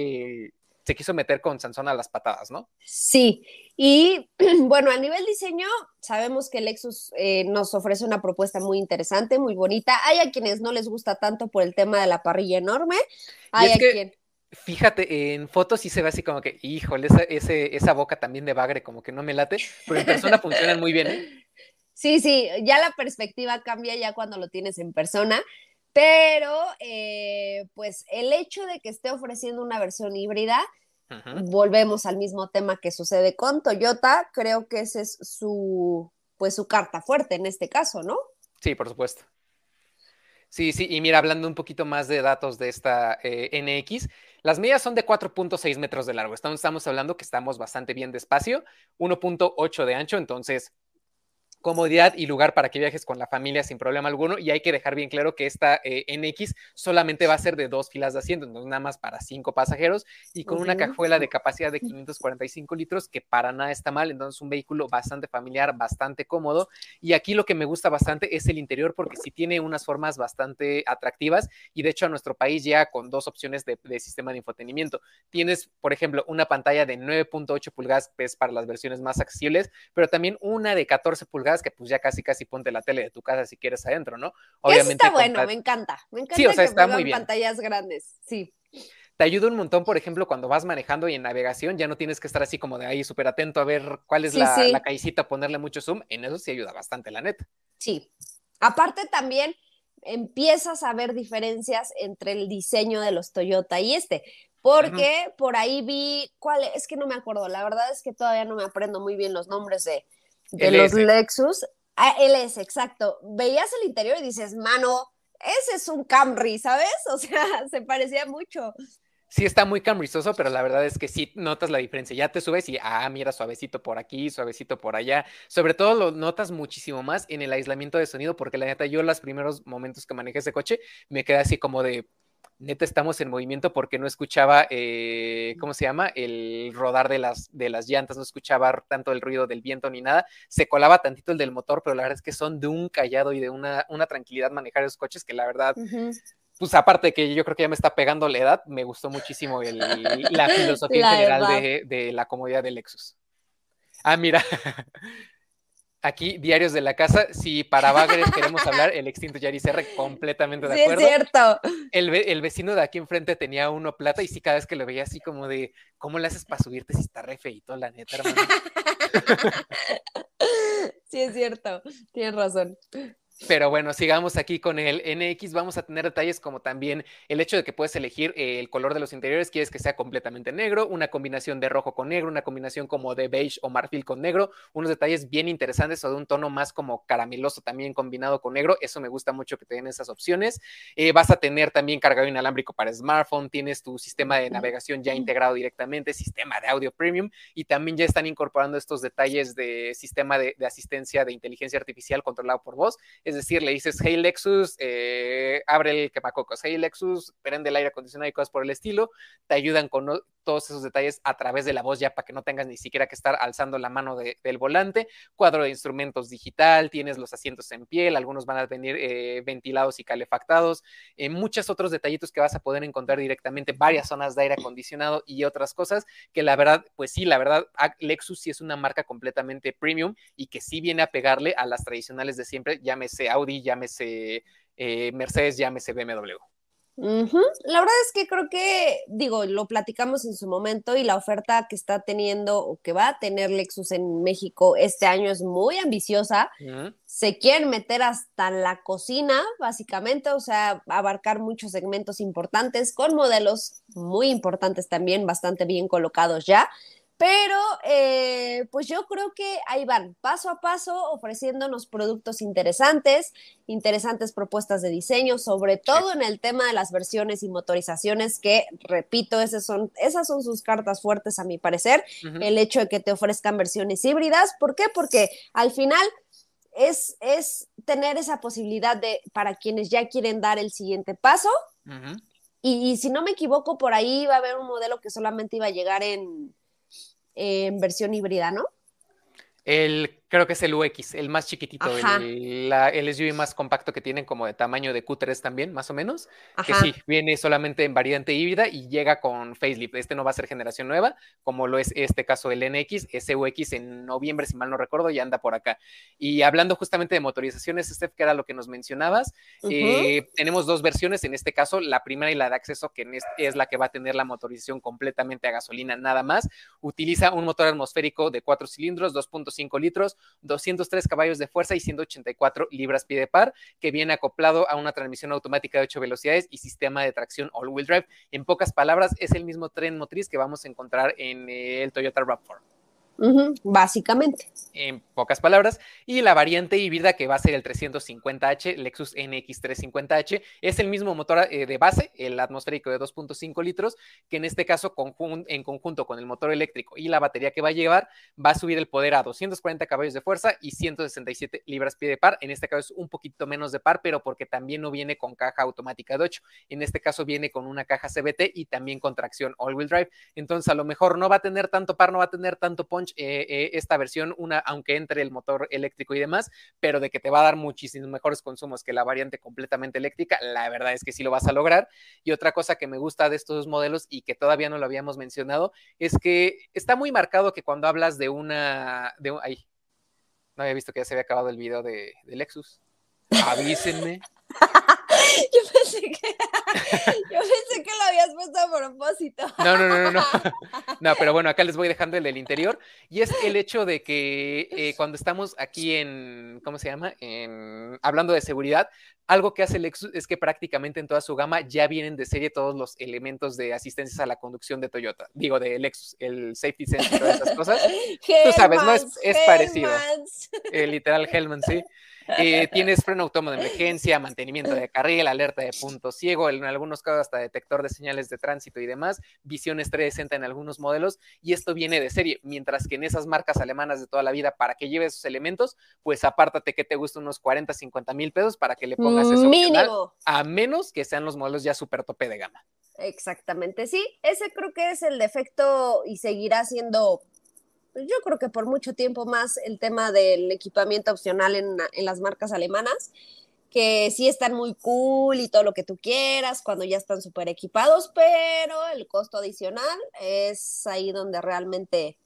se quiso meter con Sansón a las patadas, ¿no? Sí, y bueno, a nivel diseño, sabemos que Lexus eh, nos ofrece una propuesta muy interesante, muy bonita. Hay a quienes no les gusta tanto por el tema de la parrilla enorme. Hay a quien... Fíjate, en fotos sí se ve así como que, híjole, esa, esa boca también de bagre como que no me late, pero en persona funcionan muy bien, ¿eh? Sí, sí, ya la perspectiva cambia ya cuando lo tienes en persona. Pero, eh, pues el hecho de que esté ofreciendo una versión híbrida, volvemos al mismo tema que sucede con Toyota, creo que esa es su, pues su carta fuerte en este caso, ¿no? Sí, por supuesto. Sí, sí, y mira, hablando un poquito más de datos de esta eh, NX, las medidas son de 4.6 metros de largo. Estamos, estamos hablando que estamos bastante bien de espacio, 1.8 de ancho, entonces comodidad y lugar para que viajes con la familia sin problema alguno. Y hay que dejar bien claro que esta eh, NX solamente va a ser de dos filas de asiento, entonces nada más para cinco pasajeros y con una cajuela de capacidad de 545 litros, que para nada está mal. Entonces, un vehículo bastante familiar, bastante cómodo. Y aquí lo que me gusta bastante es el interior, porque sí tiene unas formas bastante atractivas. Y de hecho, a nuestro país ya con dos opciones de, sistema de infotenimiento. Tienes, por ejemplo, una pantalla de 9.8 pulgadas, es para las versiones más accesibles, pero también una de 14 pulgadas que pues ya casi casi ponte la tele de tu casa si quieres adentro, ¿no? Obviamente. está bueno, me encanta. Me encanta sí, o sea, está muy bien. pantallas grandes, sí. Te ayuda un montón, por ejemplo, cuando vas manejando y en navegación, ya no tienes que estar así como de ahí súper atento a ver cuál es la, la callecita, ponerle mucho zoom. En eso sí ayuda bastante, la neta. Sí. Aparte también empiezas a ver diferencias entre el diseño de los Toyota y este, porque por ahí vi, ¿cuál? Es que no me acuerdo, la verdad es que todavía no me aprendo muy bien los nombres de, de los Lexus. Ah, LS, exacto. Veías el interior y dices, mano, ese es un Camry, ¿sabes? O sea, se parecía mucho. Sí, está muy camrizoso, pero la verdad es que sí notas la diferencia. Ya te subes y, ah, mira, suavecito por aquí, suavecito por allá. Sobre todo lo notas muchísimo más en el aislamiento de sonido, porque la neta, yo los primeros momentos que manejé ese coche, me quedé así como de, neta estamos en movimiento porque no escuchaba, eh, ¿cómo se llama? El rodar de las, de las llantas, no escuchaba tanto el ruido del viento ni nada. Se colaba tantito el del motor, pero la verdad es que son de un callado y de una, una tranquilidad manejar esos coches que la verdad, pues aparte de que yo creo que ya me está pegando la edad, me gustó muchísimo la filosofía en general de, de la comodidad del Lexus. Ah, mira, Aquí, Diarios de la Casa, si para Bagres queremos hablar, el extinto Yaris R, completamente de acuerdo. Sí, es cierto. El, vecino de aquí enfrente tenía uno plata y sí, cada vez que lo veía así como de, ¿cómo le haces para subirte si está re feito, la neta, hermano? sí, es cierto, tienes razón. Pero bueno, sigamos aquí con el NX. Vamos a tener detalles como también el hecho de que puedes elegir eh, el color de los interiores. Quieres que sea completamente negro, una combinación de rojo con negro, una combinación como de beige o marfil con negro. Unos detalles bien interesantes o de un tono más como carameloso también combinado con negro. Eso me gusta mucho que te den esas opciones. Eh, vas a tener también cargado inalámbrico para smartphone. Tienes tu sistema de navegación ya integrado directamente, sistema de audio premium y también ya están incorporando estos detalles de sistema de, de asistencia de inteligencia artificial controlado por voz Es decir, le dices, hey Lexus, eh, abre el quemacocos, hey Lexus, prende el aire acondicionado y cosas por el estilo, te ayudan con todos esos detalles a través de la voz ya para que no tengas ni siquiera que estar alzando la mano del volante, cuadro de instrumentos digital, tienes los asientos en piel, algunos van a venir eh, ventilados y calefactados, eh, muchos otros detallitos que vas a poder encontrar directamente, varias zonas de aire acondicionado y otras cosas que la verdad, pues sí, la verdad, Lexus sí es una marca completamente premium y que sí viene a pegarle a las tradicionales de siempre, llámese Audi, llámese eh, Mercedes, llámese BMW. La verdad es que creo que, digo, lo platicamos en su momento y la oferta que está teniendo o que va a tener Lexus en México este año es muy ambiciosa. Se quieren meter hasta la cocina, básicamente, o sea, abarcar muchos segmentos importantes con modelos muy importantes también, bastante bien colocados ya. Pero eh, pues yo creo que ahí van, paso a paso, ofreciéndonos productos interesantes, interesantes propuestas de diseño, sobre todo en el tema de las versiones y motorizaciones, que repito, esas son, esas son sus cartas fuertes a mi parecer, el hecho de que te ofrezcan versiones híbridas. ¿Por qué? Porque al final es, es tener esa posibilidad de, para quienes ya quieren dar el siguiente paso, y si no me equivoco, por ahí va a haber un modelo que solamente iba a llegar en en versión híbrida, ¿no? El Creo que es el UX, el más chiquitito, el, la, el, SUV más compacto que tienen como de tamaño de Q3 también, más o menos. Que sí, viene solamente en variante híbrida y llega con facelift. Este no va a ser generación nueva, como lo es este caso el NX, ese UX en noviembre, si mal no recuerdo, ya anda por acá. Y hablando justamente de motorizaciones, Steph, que era lo que nos mencionabas, eh, tenemos dos versiones, en este caso, la primera y la de acceso, que es la que va a tener la motorización completamente a gasolina, nada más. Utiliza un motor atmosférico de cuatro cilindros, 2.5 litros 203 caballos de fuerza y 184 libras pie de par, que viene acoplado a una transmisión automática de 8 velocidades y sistema de tracción all-wheel drive. En pocas palabras, es el mismo tren motriz que vamos a encontrar en el Toyota RAV4 básicamente. En pocas palabras. Y la variante híbrida que va a ser el 350H, Lexus NX350H, es el mismo motor eh, de base, el atmosférico de 2.5 litros, que en este caso en conjunto con el motor eléctrico y la batería que va a llevar, va a subir el poder a 240 caballos de fuerza y 167 libras pie de par. En este caso es un poquito menos de par, pero porque también no viene con caja automática de 8. En este caso viene con una caja CBT y también con tracción all-wheel drive. Entonces a lo mejor no va a tener tanto par, no va a tener tanto punch eh, eh, esta versión, una, aunque entre el motor eléctrico y demás, pero de que te va a dar muchísimos mejores consumos que la variante completamente eléctrica, la verdad es que sí lo vas a lograr. Y otra cosa que me gusta de estos dos modelos y que todavía no lo habíamos mencionado es que está muy marcado que cuando hablas de una, de ay, no había visto que ya se había acabado el video de, de Lexus. Avísenme. Yo pensé que, yo pensé que lo habías puesto a propósito. No, no, no, no, no. No, pero bueno, acá les voy dejando el del interior. Y es el hecho de que eh, cuando estamos aquí en, ¿cómo se llama? En, hablando de seguridad, algo que hace Lexus es que prácticamente en toda su gama ya vienen de serie todos los elementos de asistencia a la conducción de Toyota. Digo, de Lexus, el safety sense y todas esas cosas. Tú sabes, ¿no? Es, es parecido. El eh, literal Hellman, sí. Eh, tienes freno autónomo de emergencia, mantenimiento de carril, alerta de punto ciego, en algunos casos hasta detector de señales de tránsito y demás, visión 360 en algunos modelos, y esto viene de serie, mientras que en esas marcas alemanas de toda la vida, para que lleves esos elementos, pues apártate que te gusta unos 40, 50 mil pesos para que le pongas eso. Mínimo. A menos que sean los modelos ya súper tope de gama. Exactamente, sí, ese creo que es el defecto y seguirá siendo yo creo que por mucho tiempo más el tema del equipamiento opcional en, las marcas alemanas, que sí están muy cool y todo lo que tú quieras cuando ya están súper equipados, pero el costo adicional es ahí donde realmente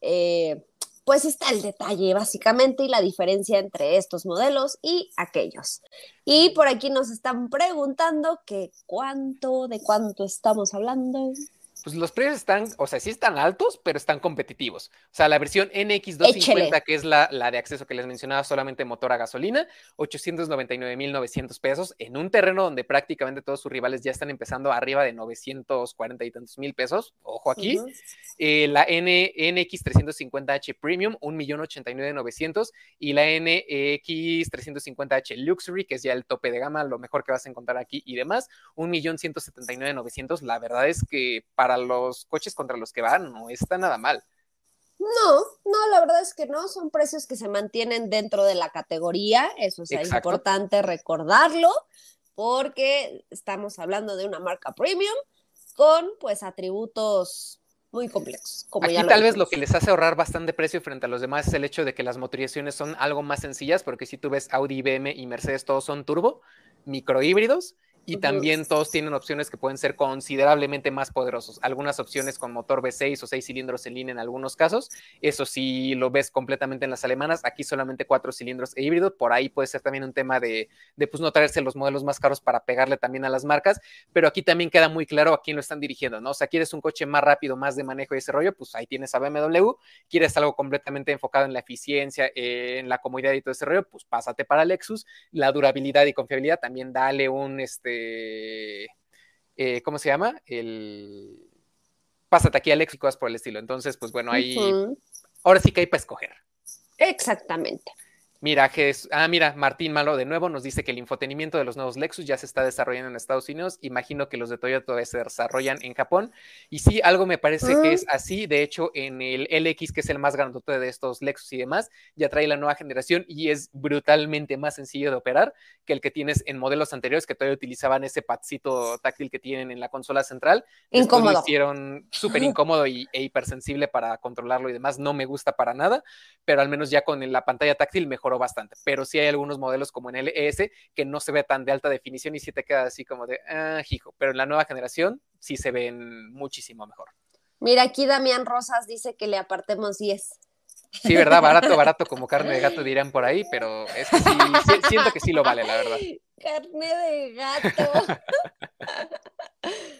eh, pues está el detalle básicamente y la diferencia entre estos modelos y aquellos. Y por aquí nos están preguntando que cuánto, de cuánto estamos hablando pues los precios están, o sea, sí están altos, pero están competitivos. O sea, la versión NX250, que es la, la, de acceso que les mencionaba, solamente motor a gasolina, 899.900 pesos, en un terreno donde prácticamente todos sus rivales ya están empezando arriba de 940 y tantos mil pesos. Ojo aquí. Eh, la N, NX350H Premium, 1.089.900 y la NX350H Luxury, que es ya el tope de gama, lo mejor que vas a encontrar aquí y demás, 1.179.900. La verdad es que para para los coches contra los que van no está nada mal. No, no, la verdad es que no, son precios que se mantienen dentro de la categoría, eso es importante recordarlo, porque estamos hablando de una marca premium con pues atributos muy complejos. Como Aquí tal vez lo que les hace ahorrar bastante precio frente a los demás es el hecho de que las motorizaciones son algo más sencillas, porque si tú ves Audi, BM y Mercedes, todos son turbo, microhíbridos, y también todos tienen opciones que pueden ser considerablemente más poderosos. Algunas opciones con motor V6 o 6 cilindros en línea en algunos casos. Eso sí lo ves completamente en las alemanas. Aquí solamente cuatro cilindros e híbrido. Por ahí puede ser también un tema de, de pues no traerse los modelos más caros para pegarle también a las marcas. Pero aquí también queda muy claro a quién lo están dirigiendo, ¿no? O sea, quieres un coche más rápido, más de manejo y ese rollo, pues ahí tienes a BMW. Quieres algo completamente enfocado en la eficiencia, en la comodidad y todo ese rollo, pues pásate para Lexus. La durabilidad y confiabilidad también dale un, este, eh, ¿cómo se llama? El pásate aquí al léxico por el estilo. Entonces, pues bueno, ahí ahora sí que hay para escoger. Exactamente. Mira, ah, mira, Martín Malo de nuevo nos dice que el infotenimiento de los nuevos Lexus ya se está desarrollando en Estados Unidos. Imagino que los de Toyota todavía se desarrollan en Japón. Y sí, algo me parece que es ah. así. De hecho, en el LX, que es el más grandote de estos Lexus y demás, ya trae la nueva generación y es brutalmente más sencillo de operar que el que tienes en modelos anteriores que todavía utilizaban ese padcito táctil que tienen en la consola central. Incómodo. Lo hicieron súper incómodo y, e hipersensible para controlarlo y demás. No me gusta para nada, pero al menos ya con la pantalla táctil mejor bastante, pero sí hay algunos modelos como en LS que no se ve tan de alta definición y sí te queda así como de, ah, hijo, pero en la nueva generación sí se ven muchísimo mejor. Mira, aquí Damián Rosas dice que le apartemos 10. Sí, ¿verdad? Barato, barato como carne de gato dirán por ahí, pero es que sí, siento que sí lo vale, la verdad. Carne de gato.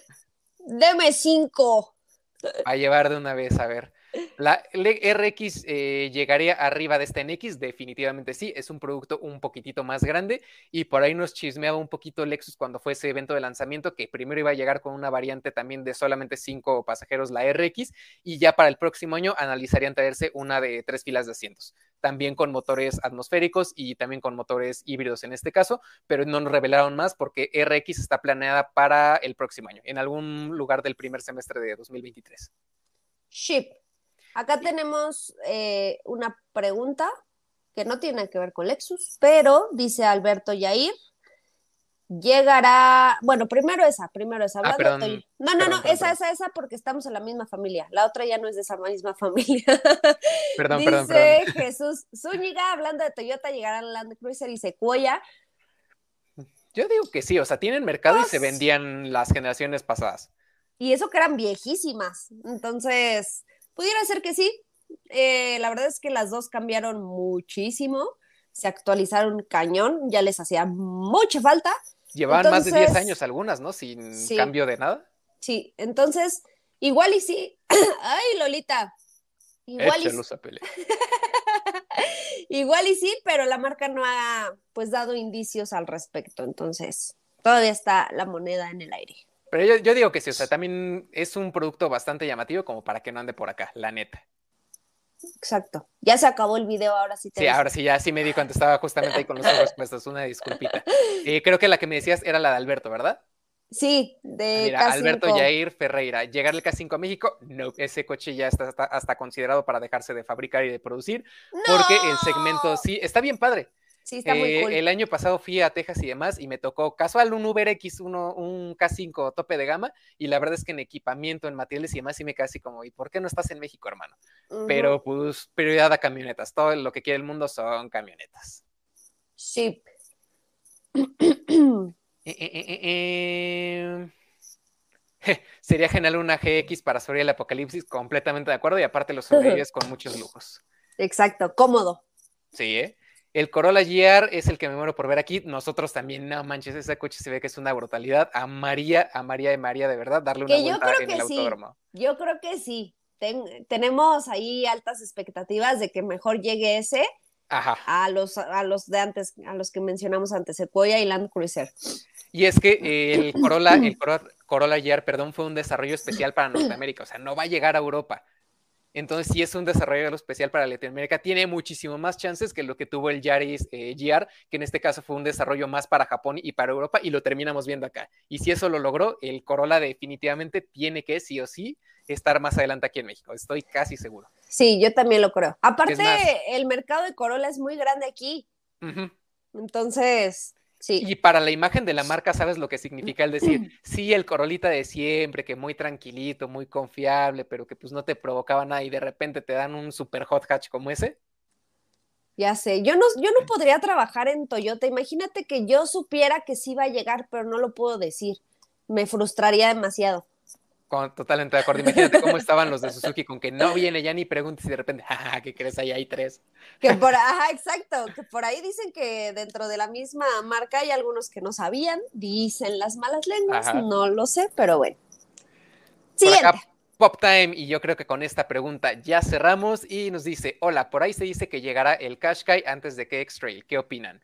Deme 5. A llevar de una vez, a ver. La RX eh, llegaría arriba de esta NX, definitivamente sí, es un producto un poquitito más grande y por ahí nos chismeaba un poquito Lexus cuando fue ese evento de lanzamiento que primero iba a llegar con una variante también de solamente cinco pasajeros, la RX, y ya para el próximo año analizarían traerse una de tres filas de asientos, también con motores atmosféricos y también con motores híbridos en este caso, pero no nos revelaron más porque RX está planeada para el próximo año, en algún lugar del primer semestre de 2023. Ship. Acá tenemos eh, una pregunta que no tiene que ver con Lexus, pero dice Alberto Yair, llegará, bueno, primero esa, primero esa. Ah, no, no, no, esa, esa, esa, porque estamos en la misma familia. La otra ya no es de esa misma familia. Perdón, Dice perdón, perdón. Jesús Zúñiga, hablando de Toyota, llegarán Land Cruiser y Sequoia. Yo digo que sí, o sea, tienen mercado y se pues vendían las generaciones pasadas. Y eso que eran viejísimas. Entonces, Pudiera ser que sí. Eh, la verdad es que las dos cambiaron muchísimo, se actualizaron cañón, ya les hacía mucha falta. Llevaban más de 10 años algunas, ¿no? Sin cambio de nada. Sí, entonces, igual y sí. Ay, Lolita. Igual y... igual y sí, pero la marca no ha pues dado indicios al respecto, entonces todavía está la moneda en el aire. Pero yo, digo que sí, o sea, también es un producto bastante llamativo como para que no ande por acá, la neta. Exacto. Ya se acabó el video, ahora sí te Sí, ahora sí, ya sí me di cuenta, estaba justamente ahí con los ojos puestos, una disculpita. Eh, creo que la que me decías era la de Alberto, ¿verdad? Sí, de ah, Mira, Alberto Jair Ferreira. ¿Llegar el K5 a México? No, ese coche ya está hasta, considerado para dejarse de fabricar y de producir, porque el segmento sí, está bien padre. Sí, está muy cool. El año pasado fui a Texas y demás y me tocó casual un Uber X, uno, un K5 tope de gama y la verdad es que en equipamiento, en materiales y demás sí me así como, ¿y por qué no estás en México, hermano? Pero pues prioridad a camionetas, todo lo que quiere el mundo son camionetas. Sí. Eh, eh, eh, sería genial una GX para sobrevivir el apocalipsis, completamente de acuerdo, y aparte los sobrevives con muchos lujos. Exacto, cómodo. Sí, ¿eh? El Corolla GR es el que me muero por ver aquí. Nosotros también, no manches, ese coche se ve que es una brutalidad. A María, a María de María, de verdad, darle una vuelta en el autódromo. Yo creo que sí. tenemos ahí altas expectativas de que mejor llegue ese a los a los de antes, a los que mencionamos antes, Sequoia y Land Cruiser. Y es que el Corolla, el Corolla, Corolla GR, perdón, fue un desarrollo especial para Norteamérica, o sea, no va a llegar a Europa. Entonces, si es un desarrollo especial para Latinoamérica. Tiene muchísimo más chances que lo que tuvo el Yaris eh, GR, que en este caso fue un desarrollo más para Japón y para Europa, y lo terminamos viendo acá. Y si eso lo logró, el Corolla definitivamente tiene que, sí o sí, estar más adelante aquí en México, estoy casi seguro. Sí, yo también lo creo. Aparte, el mercado de Corolla es muy grande aquí. Entonces, sí. Y para la imagen de la marca, ¿sabes lo que significa el decir, sí, el Corolita de siempre, que muy tranquilito, muy confiable, pero que pues no te provocaba nada y de repente te dan un super hot hatch como ese? Ya sé, yo no, yo no podría trabajar en Toyota. Imagínate que yo supiera que sí va a llegar, pero no lo puedo decir. Me frustraría demasiado. Totalmente de acuerdo. Imagínate cómo estaban los de Suzuki con que no viene ya ni preguntes y de repente, jaja, ¿qué crees? Ahí hay tres. Que por, ajá, exacto. Que por ahí dicen que dentro de la misma marca hay algunos que no sabían, dicen las malas lenguas, no lo sé, pero bueno. Siguiente. Pop Time, y yo creo que con esta pregunta ya cerramos. Y nos dice: Hola, por ahí se dice que llegará el Qashqai antes de que X-Trail. ¿Qué opinan?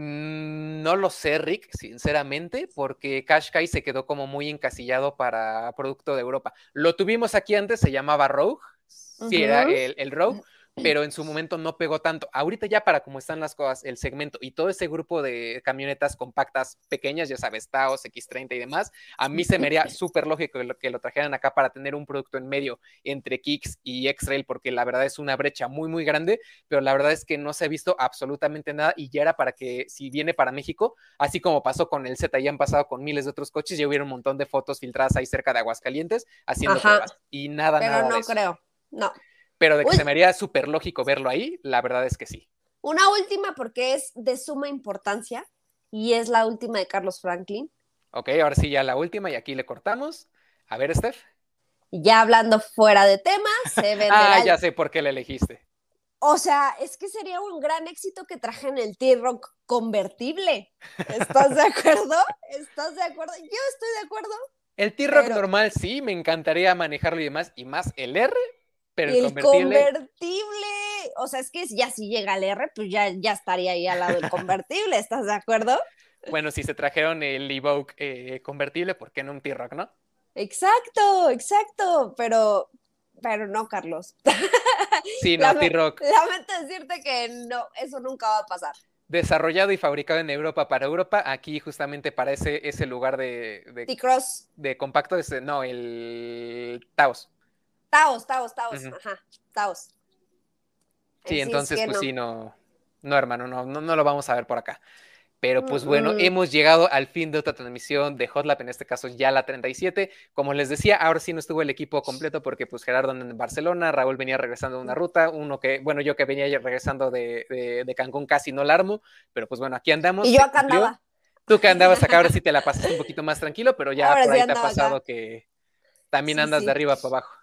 Mm, no lo sé, Rick, sinceramente, porque Qashqai se quedó como muy encasillado para producto de Europa. Lo tuvimos aquí antes, se llamaba Rogue, sí, era el, el Rogue, pero en su momento no pegó tanto. Ahorita ya para cómo están las cosas, el segmento y todo ese grupo de camionetas compactas pequeñas, ya sabes, Taos, X30 y demás, a mí se me haría súper lógico que lo, trajeran acá para tener un producto en medio entre Kicks y X-Rail, porque la verdad es una brecha muy, muy grande, pero la verdad es que no se ha visto absolutamente nada y ya era para que si viene para México, así como pasó con el Z y han pasado con miles de otros coches, ya hubiera un montón de fotos filtradas ahí cerca de Aguascalientes haciendo pruebas y nada, pero nada. no creo, no. Pero de que se me haría súper lógico verlo ahí, la verdad es que sí. Una última porque es de suma importancia y es la última de Carlos Franklin. Ok, ahora sí ya la última y aquí le cortamos. A ver, Steph. Ya hablando fuera de temas, se ve. ah, ya sé por qué le elegiste. O sea, es que sería un gran éxito que trajen el T-Rock convertible. ¿Estás de acuerdo? ¿Estás de acuerdo? Yo estoy de acuerdo. El T-Rock normal sí, me encantaría manejarlo y demás, y más el R, pero el, convertible... o sea, es que ya si llega el R, pues ya, ya estaría ahí al lado del convertible, ¿estás de acuerdo? Bueno, si se trajeron el Evoque eh, convertible, ¿por qué no un T-Rock, no? Exacto, exacto, pero, pero no, Carlos. Sí, no, T-Rock. Lamento decirte que no, eso nunca va a pasar. Desarrollado y fabricado en Europa para Europa, aquí justamente para ese, ese lugar de... de T-Cross. De compacto, ese, no, el Taos. Taos, Taos, Taos, ajá, Taos. Sí, entonces, pues sí, no, no, hermano, no, no, lo vamos a ver por acá. Pero pues bueno, hemos llegado al fin de otra transmisión de Hotlap, en este caso ya la 37. Como les decía, ahora sí no estuvo el equipo completo porque pues Gerardo en Barcelona, Raúl venía regresando de una ruta, uno que, bueno, yo que venía regresando de, de, Cancún casi no la armo, pero pues bueno, aquí andamos. Y yo acá andaba. Tú que andabas acá, ahora sí te la pasaste un poquito más tranquilo, pero ya por ahí te ha pasado que también andas de arriba para abajo.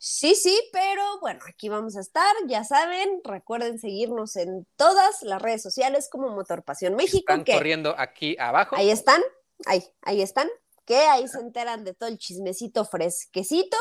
Sí, sí, pero bueno, aquí vamos a estar, ya saben, recuerden seguirnos en todas las redes sociales como Motor Pasión México. Están corriendo aquí abajo. Ahí están, ahí, ahí están, que ahí se enteran de todo el chismecito fresquecito,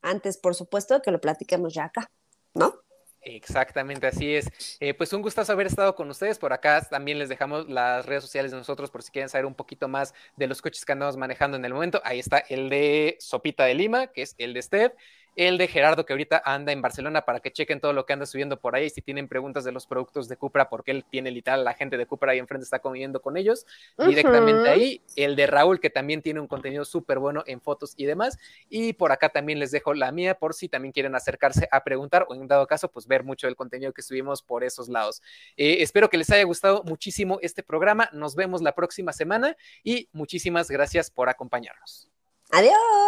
antes por supuesto que lo platiquemos ya acá, ¿no? Exactamente, así es. Eh, pues un gustazo haber estado con ustedes. Por acá también les dejamos las redes sociales de nosotros por si quieren saber un poquito más de los coches que andamos manejando en el momento. Ahí está el de Sopita de Lima, que es el de Steph el de Gerardo, que ahorita anda en Barcelona, para que chequen todo lo que anda subiendo por ahí. Si tienen preguntas de los productos de Cupra, porque él tiene literal la gente de Cupra ahí enfrente, está conviviendo con ellos directamente ahí. El de Raúl, que también tiene un contenido súper bueno en fotos y demás. Y por acá también les dejo la mía, por si también quieren acercarse a preguntar o en dado caso, pues ver mucho del contenido que subimos por esos lados. Eh, espero que les haya gustado muchísimo este programa. Nos vemos la próxima semana y muchísimas gracias por acompañarnos. Adiós.